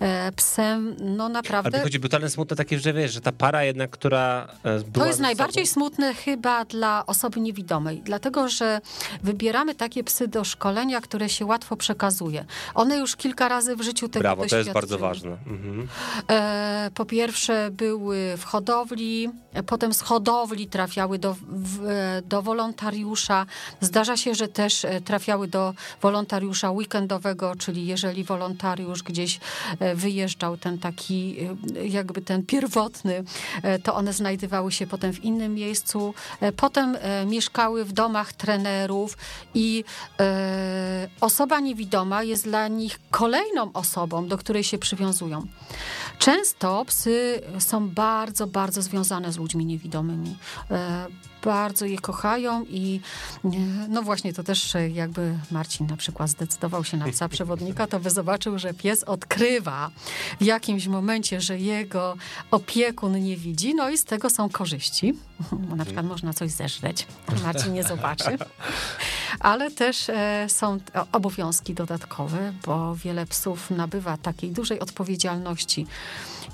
Speaker 4: e, psem, no
Speaker 3: Ale
Speaker 4: naprawdę...
Speaker 3: mi chodzi brutalne, smutne takie, że wiesz, że ta para jednak, która e,
Speaker 4: To jest najbardziej
Speaker 3: sobą,
Speaker 4: smutne chyba dla osoby niewidomej, dlatego że wybieramy takie psy do szkolenia, które się łatwo przekazuje. One już kilka razy w życiu tego
Speaker 3: Brawo, to jest bardzo ważne. Mhm.
Speaker 4: E, Po pierwsze były w hodowli, e, potem z hodowli trafiały do, do wolontariusza. Zdarza się, że też e, trafiały do wolontariusza weekendowego, czyli jeżeli wolontariusz gdzieś e, wyjeżdżał, ten taki e, jakby ten pierwotny, to one znajdowały się potem w innym miejscu. Potem mieszkały w domach trenerów i osoba niewidoma jest dla nich kolejną osobą, do której się przywiązują. Często psy są bardzo, bardzo związane z ludźmi niewidomymi. E, Bardzo je kochają i e, no właśnie to też e, jakby Marcin na przykład zdecydował się na psa *laughs* przewodnika, to by zobaczył, że pies odkrywa w jakimś momencie, że jego opiekun nie widzi, no i z tego są korzyści. *laughs* Bo na przykład można coś zeżreć, *laughs* Marcin nie zobaczy. Ale też są obowiązki dodatkowe, bo wiele psów nabywa takiej dużej odpowiedzialności.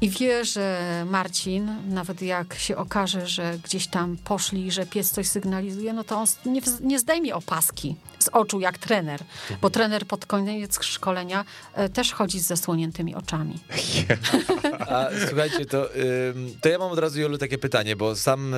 Speaker 4: I wie, że Marcin, nawet jak się okaże, że gdzieś tam poszli, że pies coś sygnalizuje, no to on nie, nie zdejmie opaski z oczu jak trener, bo trener pod koniec szkolenia e, też chodzi z zasłoniętymi oczami. *laughs*
Speaker 2: A słuchajcie, to, to ja mam od razu, Jolu, takie pytanie, bo sam,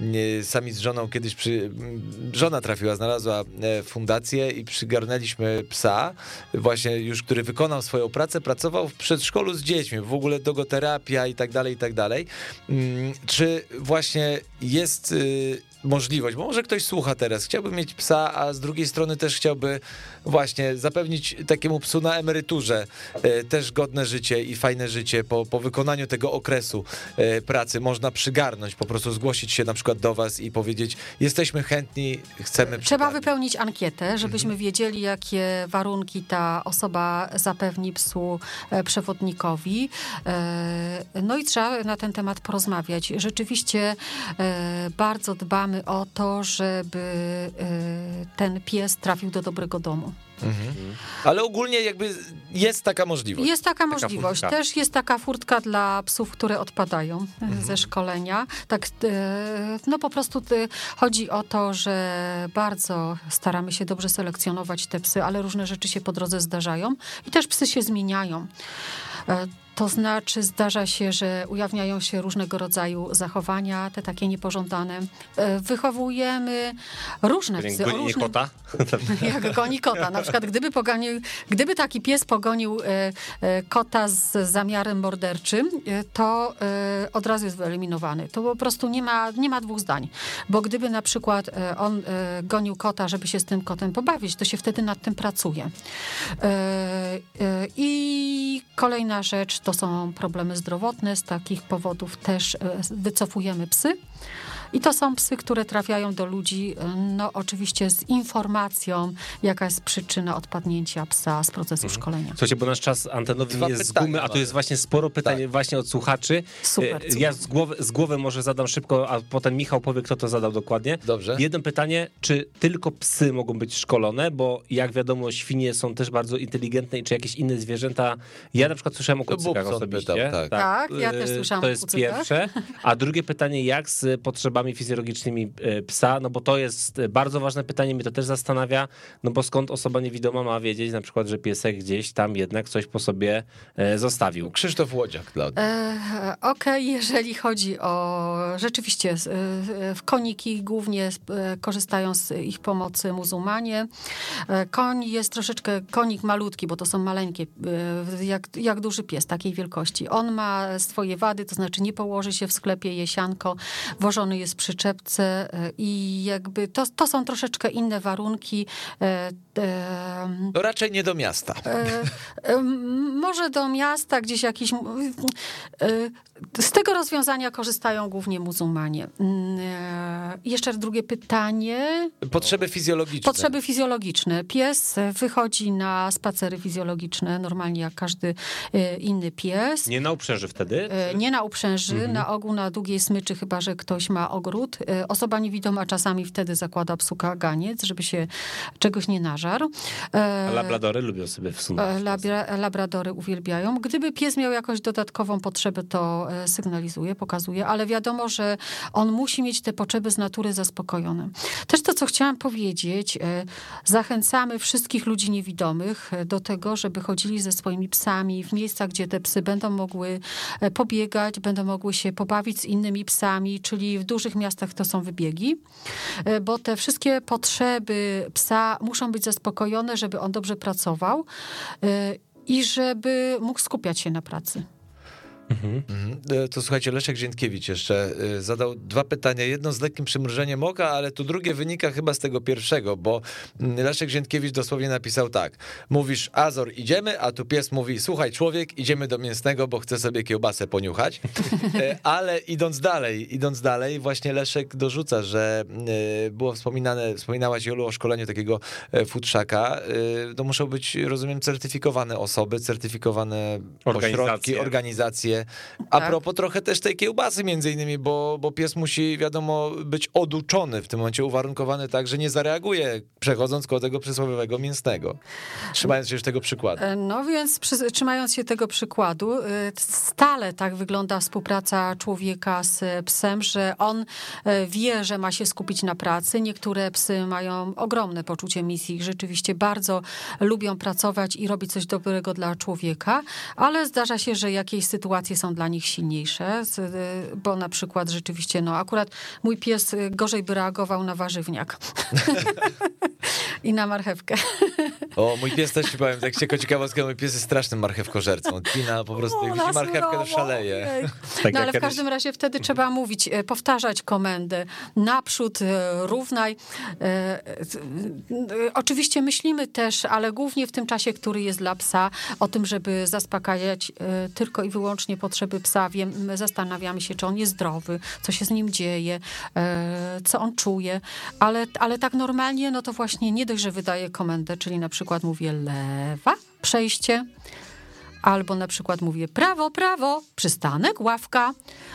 Speaker 2: nie, sami z żoną kiedyś przy, m, żona trafiła, znalazła e, fundację i przygarnęliśmy psa, właśnie już, który wykonał swoją pracę, pracował w przedszkolu z dziećmi, w ogóle dogoterapia i tak dalej, i tak dalej. Ym, Czy właśnie jest y, możliwość, bo może ktoś słucha teraz, chciałby mieć psa, a z drugiej strony też chciałby właśnie zapewnić takiemu psu na emeryturze e, też godne życie i fajne życie po, po wykonaniu tego okresu e, pracy. Można przygarnąć, po prostu zgłosić się na przykład do was i powiedzieć, jesteśmy chętni, chcemy
Speaker 4: Trzeba wypełnić ankietę, żebyśmy
Speaker 3: Mhm.
Speaker 4: wiedzieli, jakie warunki ta osoba zapewni psu e, przewodnikowi. No i trzeba na ten temat porozmawiać. Rzeczywiście bardzo dbamy o to, żeby e, ten pies trafił do dobrego domu.
Speaker 2: Mhm. Ale ogólnie jakby jest taka możliwość.
Speaker 4: Jest taka możliwość.
Speaker 3: furtka.
Speaker 4: Też jest taka furtka dla psów, które odpadają e,
Speaker 3: Mhm.
Speaker 4: ze szkolenia. Tak, e, no po prostu e, chodzi o to, że bardzo staramy się dobrze selekcjonować te psy, ale różne rzeczy się po drodze zdarzają i też psy się zmieniają. To znaczy zdarza się, że ujawniają się różnego rodzaju zachowania, te takie niepożądane. E, Wychowujemy różne psy. o
Speaker 3: Gonienie
Speaker 4: różnym-
Speaker 3: kota. *laughs*
Speaker 4: jak goni kota. Na przykład gdyby, pogonił, gdyby taki pies pogonił e, e, kota z zamiarem morderczym, to od razu jest wyeliminowany. To po prostu nie ma, nie ma dwóch zdań. Bo gdyby na przykład on gonił kota, żeby się z tym kotem pobawić, to się wtedy nad tym pracuje. I kolejna rzecz to są problemy zdrowotne. Z takich powodów też e, wycofujemy psy. I to są psy, które trafiają do ludzi, e, no oczywiście z informacją, jaka jest przyczyna odpadnięcia psa z procesu szkolenia.
Speaker 3: Słuchajcie, bo nasz czas antenowy
Speaker 2: Dwa
Speaker 3: jest z gumy, a tu jest właśnie sporo pytań
Speaker 2: Tak.
Speaker 3: właśnie od słuchaczy.
Speaker 4: Super,
Speaker 3: E,
Speaker 4: super.
Speaker 3: Ja z głowy, z głowy może zadam szybko, a potem Michał powie, kto to zadał dokładnie.
Speaker 2: Dobrze.
Speaker 3: Jedno pytanie, czy tylko psy mogą być szkolone, bo jak wiadomo, świnie są też bardzo inteligentne i czy jakieś inne zwierzęta. Ja na przykład słyszałem o
Speaker 2: To
Speaker 3: kucykach osobiście.
Speaker 2: pytał, tak.
Speaker 4: Tak, ja też słyszałam
Speaker 3: To
Speaker 4: o
Speaker 3: jest
Speaker 4: kucykach.
Speaker 3: pierwsze. A drugie pytanie, jak z potrzebami fizjologicznymi e, psa? No bo to jest bardzo ważne pytanie, mnie to też zastanawia, no bo skąd osoba niewidoma ma wiedzieć na przykład, że piesek gdzieś tam jednak coś po sobie e, zostawił.
Speaker 2: Krzysztof Łodziak dla
Speaker 4: E, Okej, jeżeli chodzi o rzeczywiście e, w koniki głównie e, korzystają z ich pomocy muzułmanie. E, Koń jest troszeczkę konik malutki, bo to są maleńkie, e, jak, jak duży pies takiej wielkości. On ma swoje wady, to znaczy nie położy się w sklepie jesianko, wożony jest jest przyczepce i jakby to, to są troszeczkę inne warunki.
Speaker 2: No raczej nie do miasta.
Speaker 4: Może do miasta, gdzieś jakiś. Z tego rozwiązania korzystają głównie muzułmanie. Jeszcze drugie pytanie.
Speaker 2: Potrzeby fizjologiczne.
Speaker 4: Potrzeby fizjologiczne. Pies wychodzi na spacery fizjologiczne, normalnie jak każdy inny pies.
Speaker 3: Nie na uprzęży wtedy?
Speaker 4: Nie na uprzęży, mhm. na ogół na długiej smyczy, chyba że ktoś ma ogród. Osoba niewidoma czasami wtedy zakłada psu kaganiec, żeby się czegoś nie nażarł.
Speaker 3: A labradory lubią sobie wsunąć.
Speaker 4: Labra, labradory uwielbiają. Gdyby pies miał jakąś dodatkową potrzebę, to sygnalizuje, pokazuje, ale wiadomo, że on musi mieć te potrzeby z natury zaspokojone. Też to, co chciałam powiedzieć, zachęcamy wszystkich ludzi niewidomych do tego, żeby chodzili ze swoimi psami w miejscach, gdzie te psy będą mogły pobiegać, będą mogły się pobawić z innymi psami, czyli w dużych miastach to są wybiegi, bo te wszystkie potrzeby psa muszą być zaspokojone, żeby on dobrze pracował i żeby mógł skupiać się na pracy.
Speaker 2: Mhm. mhm. To słuchajcie, Leszek Ziętkiewicz jeszcze y, zadał dwa pytania. Jedno z lekkim przymrużeniem oka, ale tu drugie wynika chyba z tego pierwszego, bo mm, Leszek Ziętkiewicz dosłownie napisał tak. Mówisz, Azor, idziemy, a tu pies mówi, słuchaj, człowiek, idziemy do mięsnego, bo chce sobie kiełbasę poniuchać. E, *laughs* ale idąc dalej, idąc dalej, właśnie Leszek dorzuca, że było wspominane, wspominałaś Jolu o szkoleniu takiego e, futrzaka. To muszą być, rozumiem, certyfikowane osoby, certyfikowane ośrodki, organizacje, a tak. propos trochę też tej kiełbasy między innymi, bo, bo pies musi, wiadomo, być oduczony w tym momencie, uwarunkowany tak, że nie zareaguje przechodząc koło tego przysłowiowego mięsnego. Trzymając się już tego przykładu.
Speaker 4: E, no więc przy, trzymając się tego przykładu, e, stale tak wygląda współpraca człowieka z psem, że on e, wie, że ma się skupić na pracy. Niektóre psy mają ogromne poczucie misji, rzeczywiście bardzo lubią pracować i robić coś dobrego dla człowieka, ale zdarza się, że jakieś sytuacje są dla nich silniejsze, bo na przykład rzeczywiście, no akurat mój pies gorzej by reagował na warzywniak. *laughs* I na marchewkę.
Speaker 2: O, mój pies też ci powiem, tak się ciekawostka, mój pies jest strasznym marchewkożercą. Tina po prostu, jak widzi marchewkę, to szaleje.
Speaker 4: Tak no ale w każdym razie wtedy trzeba mówić, e, powtarzać komendę. Naprzód, równaj. Oczywiście myślimy też, ale głównie w tym czasie, który jest dla psa, o tym, żeby zaspokajać tylko i wyłącznie potrzeby psa. Wiem, zastanawiamy się, czy on jest zdrowy, co się z nim dzieje, co on czuje, ale, ale tak normalnie, no to właśnie nie dość, że wydaje komendę, czyli na przykład mówię lewa, przejście, albo na przykład mówię prawo, prawo, przystanek, ławka,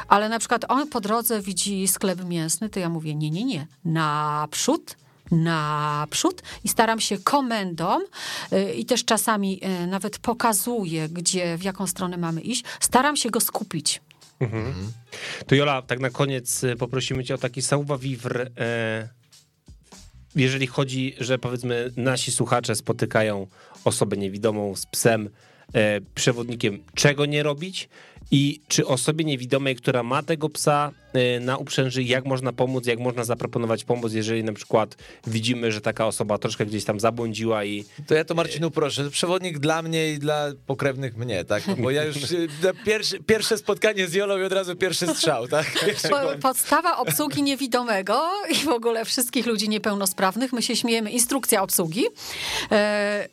Speaker 4: ale na przykład on po drodze widzi sklep mięsny, to ja mówię nie, nie, nie, naprzód, naprzód i staram się komendą y, i też czasami y, nawet pokazuję, gdzie, w jaką stronę mamy iść, staram się go skupić. Mhm.
Speaker 3: To Jola, tak na koniec y, poprosimy cię o taki sauva vivre jeżeli chodzi, że powiedzmy nasi słuchacze spotykają osobę niewidomą z psem, e, przewodnikiem, czego nie robić i czy osobie niewidomej, która ma tego psa na uprzęży, jak można pomóc, jak można zaproponować pomoc, jeżeli na przykład widzimy, że taka osoba troszkę gdzieś tam zabłądziła i...
Speaker 2: To ja to Marcinu proszę, przewodnik dla mnie i dla pokrewnych mnie, tak? Bo ja już y, pierwsze, pierwsze spotkanie z Jolą i od razu pierwszy strzał, tak? *laughs*
Speaker 4: Po, podstawa obsługi niewidomego i w ogóle wszystkich ludzi niepełnosprawnych, my się śmiejemy, instrukcja obsługi. E,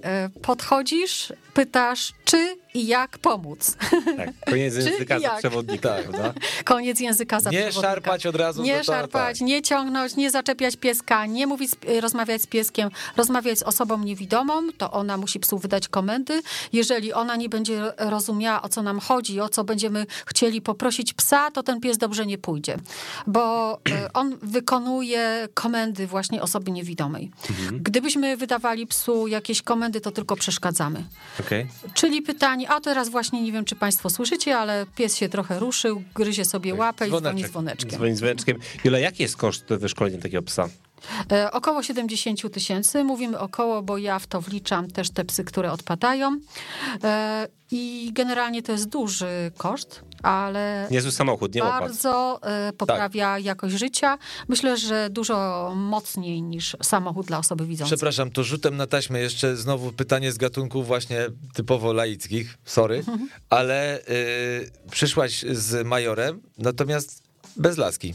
Speaker 4: e, podchodzisz, pytasz, czy i jak pomóc.
Speaker 3: Tak, koniec *laughs* języka za przewodnika, tak. prawda?
Speaker 4: Koniec języka za
Speaker 2: nie. Nie szarpać od razu.
Speaker 4: Nie szarpać, nie ciągnąć, nie zaczepiać pieska, nie mówić, rozmawiać z pieskiem, rozmawiać z osobą niewidomą, to ona musi psu wydać komendy. Jeżeli ona nie będzie rozumiała, o co nam chodzi, o co będziemy chcieli poprosić psa, to ten pies dobrze nie pójdzie, bo e, on wykonuje komendy właśnie osoby niewidomej. Mhm. Gdybyśmy wydawali psu jakieś komendy, to tylko przeszkadzamy.
Speaker 3: Okay.
Speaker 4: Czyli pytanie, a teraz właśnie nie wiem, czy państwo słyszycie, ale pies się trochę ruszył, gryzie sobie łapę Dzwoneczek. i dzwoni dzwoneczkiem.
Speaker 3: Dzwoni dzwoneczkiem. Jula, jaki jest koszt wyszkolenia takiego psa?
Speaker 4: E, około 70 tysięcy. Mówimy około, bo ja w to wliczam też te psy, które odpadają. E, I generalnie to jest duży koszt, ale
Speaker 3: niezły samochód, nie
Speaker 4: bardzo e, poprawia tak. jakość życia. Myślę, że dużo mocniej niż samochód dla osoby widzącej.
Speaker 2: Przepraszam, to rzutem na taśmę jeszcze znowu pytanie z gatunków właśnie typowo laickich, sorry, mhm. ale y, przyszłaś z majorem, natomiast bez laski.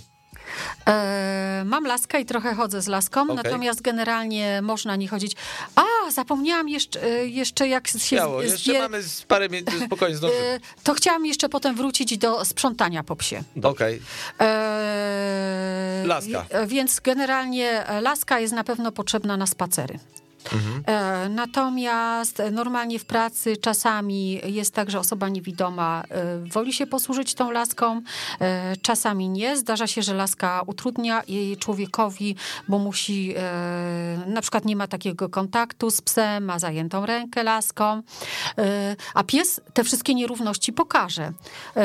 Speaker 4: E, mam laskę i trochę chodzę z laską,
Speaker 2: Okej.
Speaker 4: natomiast generalnie można nie chodzić. A, zapomniałam jeszcze, e, jeszcze jak się
Speaker 2: Śmiało,
Speaker 4: z-
Speaker 2: jeszcze
Speaker 4: zbier-
Speaker 2: mamy parę minut, spokojnie zdążymy.
Speaker 4: E, To chciałam jeszcze potem wrócić do sprzątania po psie.
Speaker 2: Okej,
Speaker 4: E,
Speaker 2: Laska.
Speaker 4: e, Więc generalnie e, laska jest na pewno potrzebna na spacery. E, Natomiast normalnie w pracy czasami jest tak, że osoba niewidoma e, woli się posłużyć tą laską, e, czasami nie. Zdarza się, że laska utrudnia jej człowiekowi, bo musi, na przykład nie ma takiego kontaktu z psem, ma zajętą rękę laską, a pies te wszystkie nierówności pokaże.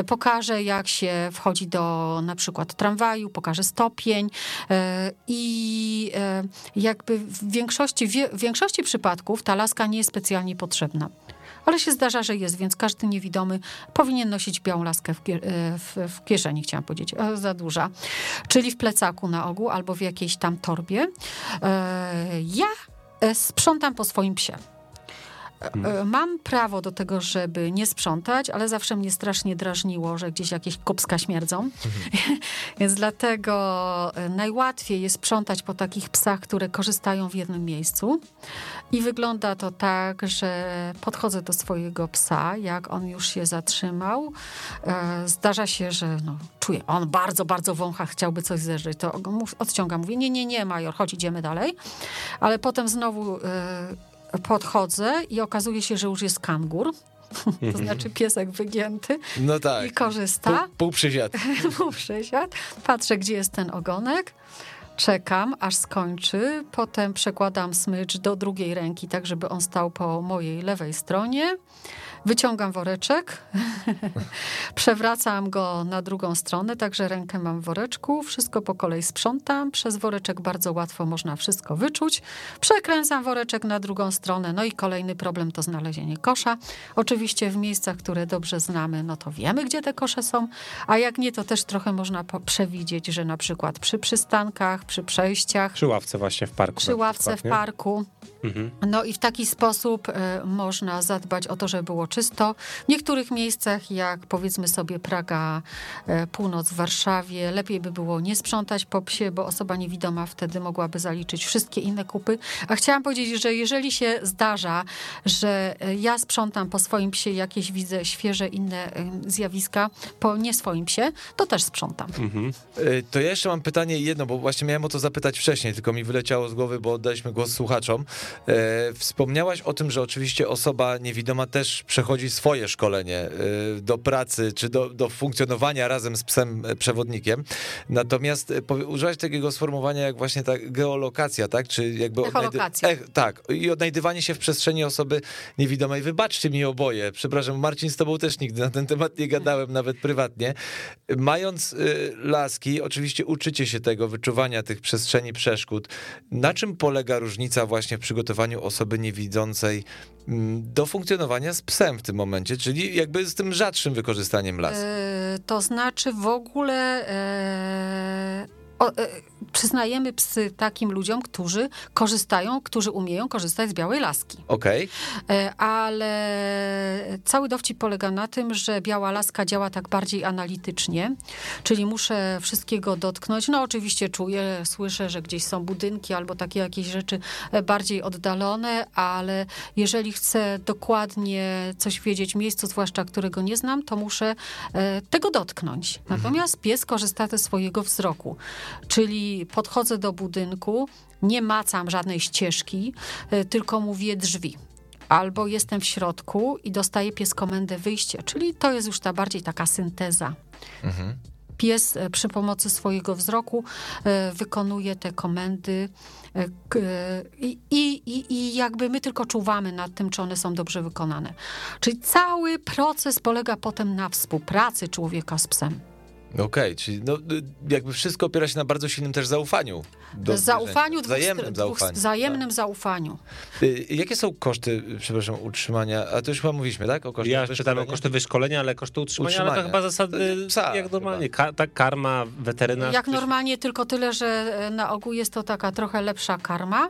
Speaker 4: Pokaże, jak się wchodzi do na przykład tramwaju, pokaże stopień i jakby w większości, większości przypadków ta laska nie jest specjalnie potrzebna. Ale się zdarza, że jest, więc każdy niewidomy powinien nosić białą laskę w, e, w, w kieszeni, chciałam powiedzieć, e, za duża. Czyli w plecaku na ogół albo w jakiejś tam torbie. E, Ja e, sprzątam po swoim psie. E, Mam prawo do tego, żeby nie sprzątać, ale zawsze mnie strasznie drażniło, że gdzieś jakieś kopska śmierdzą. *laughs* Więc dlatego e, najłatwiej jest sprzątać po takich psach, które korzystają w jednym miejscu. I wygląda to tak, że podchodzę do swojego psa, jak on już się zatrzymał. E, Zdarza się, że no, czuję, on bardzo, bardzo wącha, chciałby coś zeżreć. To odciągam, mówię, nie, nie, nie, major, chodź, idziemy dalej. Ale potem znowu e, podchodzę i okazuje się, że już jest kangur. *laughs* To znaczy piesek wygięty
Speaker 2: no tak.
Speaker 4: i korzysta.
Speaker 2: Pół, pół przysiad.
Speaker 4: Mu *laughs* przysiadł, patrzę, gdzie jest ten ogonek, czekam, aż skończy, potem przekładam smycz do drugiej ręki, tak żeby on stał po mojej lewej stronie. Wyciągam woreczek, *laughs* przewracam go na drugą stronę, także rękę mam w woreczku, wszystko po kolei sprzątam. Przez woreczek bardzo łatwo można wszystko wyczuć. Przekręcam woreczek na drugą stronę, no i kolejny problem to znalezienie kosza. Oczywiście w miejscach, które dobrze znamy, no to wiemy, gdzie te kosze są, a jak nie, to też trochę można przewidzieć, że na przykład przy przystankach, przy przejściach,
Speaker 3: Przy ławce właśnie w parku.
Speaker 4: przy ławce
Speaker 3: przykład,
Speaker 4: w parku.
Speaker 3: Mhm.
Speaker 4: No i w taki sposób e, można zadbać o to, żeby było czysto. W niektórych miejscach, jak powiedzmy sobie Praga, e, północ w Warszawie, lepiej by było nie sprzątać po psie, bo osoba niewidoma wtedy mogłaby zaliczyć wszystkie inne kupy. A chciałam powiedzieć, że jeżeli się zdarza, że e, ja sprzątam po swoim psie jakieś widzę świeże inne e, zjawiska, po nie swoim psie, to też sprzątam.
Speaker 3: Mhm.
Speaker 2: To ja jeszcze mam pytanie jedno, bo właśnie miałem o to zapytać wcześniej, tylko mi wyleciało z głowy, bo oddaliśmy głos słuchaczom. Wspomniałaś o tym, że oczywiście osoba niewidoma też przechodzi swoje szkolenie y, do pracy, czy do, do funkcjonowania razem z psem e, przewodnikiem. Natomiast e, użyłaś takiego sformułowania jak właśnie ta geolokacja, tak? Czy jakby odnajdy-. Ech, tak, i odnajdywanie się w przestrzeni osoby niewidomej. Wybaczcie mi oboje. Przepraszam, Marcin, z tobą też nigdy na ten temat nie gadałem, nawet prywatnie. Mając y, laski, oczywiście uczycie się tego, wyczuwania tych przestrzeni przeszkód. Na czym polega różnica właśnie w przygotowaniu osoby niewidzącej mm, do funkcjonowania z psem w tym momencie, czyli jakby z tym rzadszym wykorzystaniem laski?
Speaker 4: E, To znaczy w ogóle e, o, e, przyznajemy psy takim ludziom, którzy korzystają, którzy umieją korzystać z białej laski.
Speaker 2: Okej,
Speaker 4: E, Ale cały dowcip polega na tym, że biała laska działa tak bardziej analitycznie, czyli muszę wszystkiego dotknąć. No oczywiście czuję, słyszę, że gdzieś są budynki albo takie jakieś rzeczy e, bardziej oddalone, ale jeżeli chcę dokładnie coś wiedzieć w miejscu, zwłaszcza którego nie znam, to muszę e, tego dotknąć. Natomiast pies korzysta ze swojego wzroku, czyli podchodzę do budynku, nie macam żadnej ścieżki, e, tylko mówię drzwi. Albo jestem w środku i dostaje pies komendę wyjście, czyli to jest już ta bardziej taka synteza. Pies e, przy pomocy swojego wzroku e, wykonuje te komendy i, i- i jakby my tylko czuwamy nad tym, czy one są dobrze wykonane. Czyli cały proces polega potem na współpracy człowieka z psem.
Speaker 2: Okej, czyli no, y, jakby wszystko opiera się na bardzo silnym też zaufaniu. do
Speaker 4: zaufaniu, dwóch,
Speaker 2: wzajemnym
Speaker 4: dwóch,
Speaker 2: zaufaniu. tak.
Speaker 4: wzajemnym zaufaniu.
Speaker 2: Y, Jakie są koszty, przepraszam, utrzymania? A to już chyba mówiliśmy, tak? O kosztach
Speaker 3: Ja czytałem o
Speaker 2: wyszkolenia?
Speaker 3: koszty wyszkolenia, ale koszty utrzymania, ale to
Speaker 2: Utrzymania.
Speaker 3: chyba zasady
Speaker 2: Psa
Speaker 3: jak normalnie. Ka, tak, karma, weterynarz.
Speaker 4: Jak
Speaker 3: ktoś-
Speaker 4: normalnie, tylko tyle, że e, na ogół jest to taka trochę lepsza karma.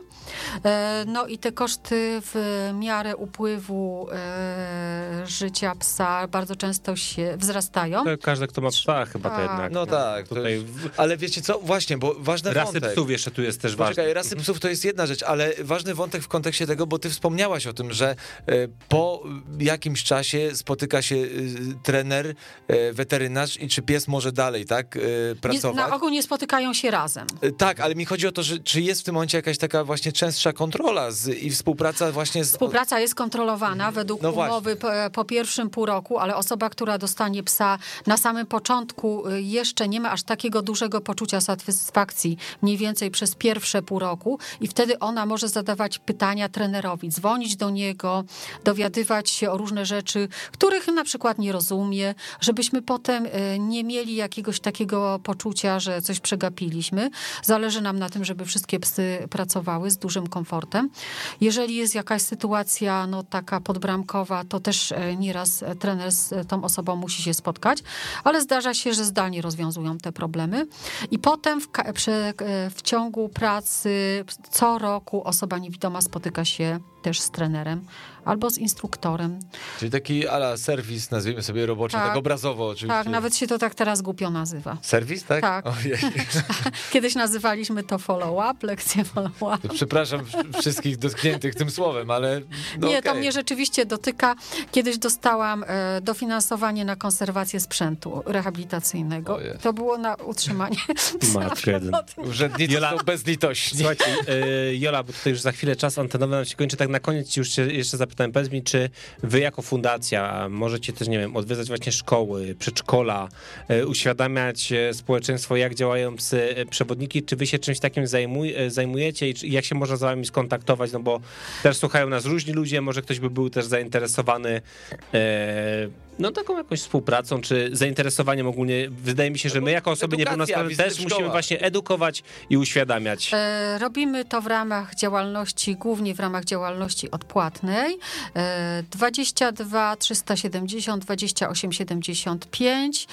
Speaker 4: E, No i te koszty w miarę upływu e, życia psa bardzo często się wzrastają.
Speaker 3: Każdy, kto ma psa, chyba to jednak.
Speaker 2: No tak, to
Speaker 3: Tutaj
Speaker 2: jest, ale wiecie co, właśnie, bo ważny
Speaker 3: rasy
Speaker 2: wątek.
Speaker 3: psów jeszcze tu jest też.
Speaker 2: Poczekaj, rasy psów to jest jedna rzecz, ale ważny wątek w kontekście tego, bo ty wspomniałaś o tym, że e, po jakimś czasie spotyka się e, trener, e, weterynarz i czy pies może dalej, tak, pracować.
Speaker 4: na ogół nie spotykają się razem.
Speaker 2: Tak, ale mi chodzi o to, że czy jest w tym momencie jakaś taka właśnie częstsza kontrola z, i współpraca właśnie z...
Speaker 4: Współpraca jest kontrolowana według
Speaker 2: No
Speaker 4: umowy po, po pierwszym półroku, ale osoba, która dostanie psa na samym początku jeszcze nie ma aż takiego dużego poczucia satysfakcji, mniej więcej przez pierwsze pół roku i wtedy ona może zadawać pytania trenerowi, dzwonić do niego, dowiadywać się o różne rzeczy, których na przykład nie rozumie, żebyśmy potem y, nie mieli jakiegoś takiego poczucia, że coś przegapiliśmy. Zależy nam na tym, żeby wszystkie psy pracowały z dużym komfortem. Jeżeli jest jakaś sytuacja no, taka podbramkowa, to też e, nieraz e, trener z e, tą osobą musi się spotkać, ale zdarza się, że zdalnie rozwiązują te problemy. I potem w, e, w ciągu pracy co roku osoba niewidoma spotyka się też z trenerem albo z instruktorem.
Speaker 2: Czyli taki ala serwis, nazwijmy sobie roboczo, tak,
Speaker 4: Tak.
Speaker 2: obrazowo oczywiście.
Speaker 4: Tak, nawet się to tak teraz głupio nazywa.
Speaker 2: Serwis, tak?
Speaker 4: Tak. *laughs*
Speaker 2: Ojej. *laughs*
Speaker 4: Kiedyś nazywaliśmy to follow-up, lekcje follow-up.
Speaker 2: Przepraszam wszystkich dotkniętych tym słowem, ale no
Speaker 4: nie, to
Speaker 2: okej.
Speaker 4: mnie rzeczywiście dotyka. Kiedyś dostałam e, dofinansowanie na konserwację sprzętu rehabilitacyjnego.
Speaker 2: Ojej.
Speaker 4: To było na utrzymanie *laughs*
Speaker 3: Matko.
Speaker 2: Urzędnicy
Speaker 3: Jola-
Speaker 2: są bezlitośni.
Speaker 3: Słuchajcie, y, Jola, bo tutaj już za chwilę czas antenowy nam się kończy, tak na koniec już się jeszcze zapytałem, powiedz mi, czy wy jako fundacja możecie też, nie wiem, odwiedzać właśnie szkoły, przedszkola, y, uświadamiać e, społeczeństwo, jak działają psy e, przewodniki, czy wy się czymś takim zajmuj, e, zajmujecie? I jak się można z wami skontaktować, no bo też słuchają nas różni ludzie, może ktoś by był też zainteresowany e, no taką jakąś współpracą, czy zainteresowaniem ogólnie. Wydaje mi się, że my jako osoby niepełnosprawne też musimy właśnie edukować i uświadamiać.
Speaker 4: E, Robimy to w ramach działalności, głównie w ramach działalności odpłatnej. E, 22 370 28 75.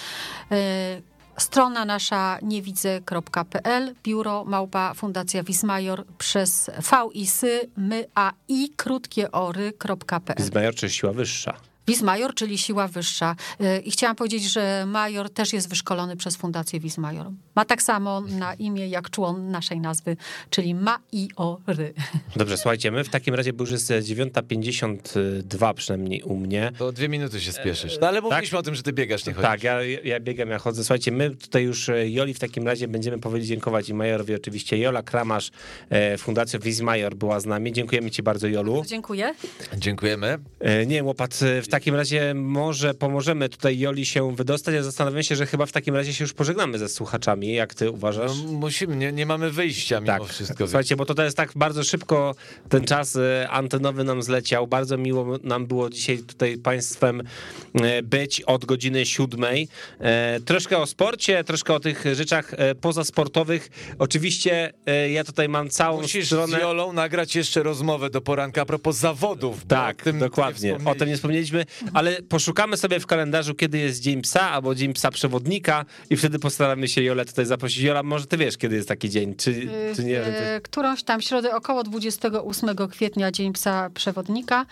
Speaker 4: E, Strona nasza niewidzę.pl, biuro małpa Fundacja Wismajor przez V i sy, my, a i, krótkie ory.pl.
Speaker 3: Zmajor czy siła wyższa?
Speaker 4: Wismajor, czyli siła wyższa. Y, I chciałam powiedzieć, że major też jest wyszkolony przez Fundację Wismajor. Ma tak samo na imię jak człon naszej nazwy, czyli Ma i o ry.
Speaker 3: Dobrze, słuchajcie, my w takim razie, bo już jest 9.52 przynajmniej u mnie.
Speaker 2: To dwie minuty się spieszysz. No ale mówiliśmy o tym, że ty biegasz, nie chodzisz.
Speaker 3: Tak, ja, ja biegam, ja chodzę. Słuchajcie, my tutaj już e, Joli w takim razie będziemy powoli dziękować i Majorowi oczywiście. Jola Kramasz, e, Fundacja Wismajor była z nami. Dziękujemy ci bardzo, Jolu.
Speaker 4: Dziękuję.
Speaker 2: Dziękujemy.
Speaker 3: E, Nie, łopat, e, w takim razie może pomożemy tutaj Joli się wydostać. Ja zastanawiam się, że chyba w takim razie się już pożegnamy ze słuchaczami. Jak ty uważasz?
Speaker 2: No, musimy, nie, nie mamy wyjścia mimo
Speaker 3: Tak,
Speaker 2: wszystko.
Speaker 3: słuchajcie, bo to jest tak bardzo szybko ten czas e, antenowy nam zleciał. Bardzo miło nam było dzisiaj tutaj państwem e, być od godziny siódmej. E, Troszkę o sporcie, troszkę o tych rzeczach pozasportowych. Oczywiście ja tutaj mam całą
Speaker 2: Musisz
Speaker 3: stronę...
Speaker 2: z Jolą nagrać jeszcze rozmowę do poranka a propos zawodów.
Speaker 3: Tak, dokładnie.
Speaker 2: nie
Speaker 3: o tym nie wspomnieliśmy, ale poszukamy sobie w kalendarzu, kiedy jest Dzień Psa albo Dzień Psa Przewodnika i wtedy postaramy się Jolę tutaj zaprosić. Jola, może ty wiesz, kiedy jest taki dzień, czy, czy nie? Ty...
Speaker 4: E, Którąś tam środę około 28 kwietnia, Dzień Psa Przewodnika.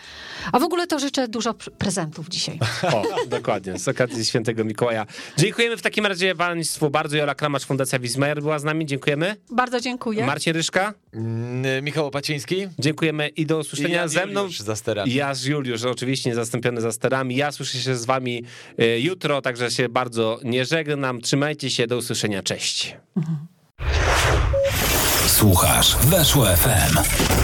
Speaker 4: A w ogóle to życzę dużo pr- prezentów dzisiaj.
Speaker 3: O, dokładnie, z okazji świętego Mikołaja. Dziękujemy w takim razie państwu bardzo. Jola Kramacz, Fundacja Wismajer była z nami. Dziękujemy.
Speaker 4: Bardzo dziękuję.
Speaker 3: Marcin Ryszka,
Speaker 2: Michał Opaciński.
Speaker 3: dziękujemy i do
Speaker 2: I
Speaker 3: usłyszenia
Speaker 2: Jan
Speaker 3: ze mną.
Speaker 2: Juliusz za sterami.
Speaker 3: Jasz Juliusz, oczywiście niezastąpiony za sterami. Ja słyszę się z wami e, jutro, także się bardzo nie żegnam. Trzymajcie się, do usłyszenia. Cześć.
Speaker 1: Słuchasz Weszło FM.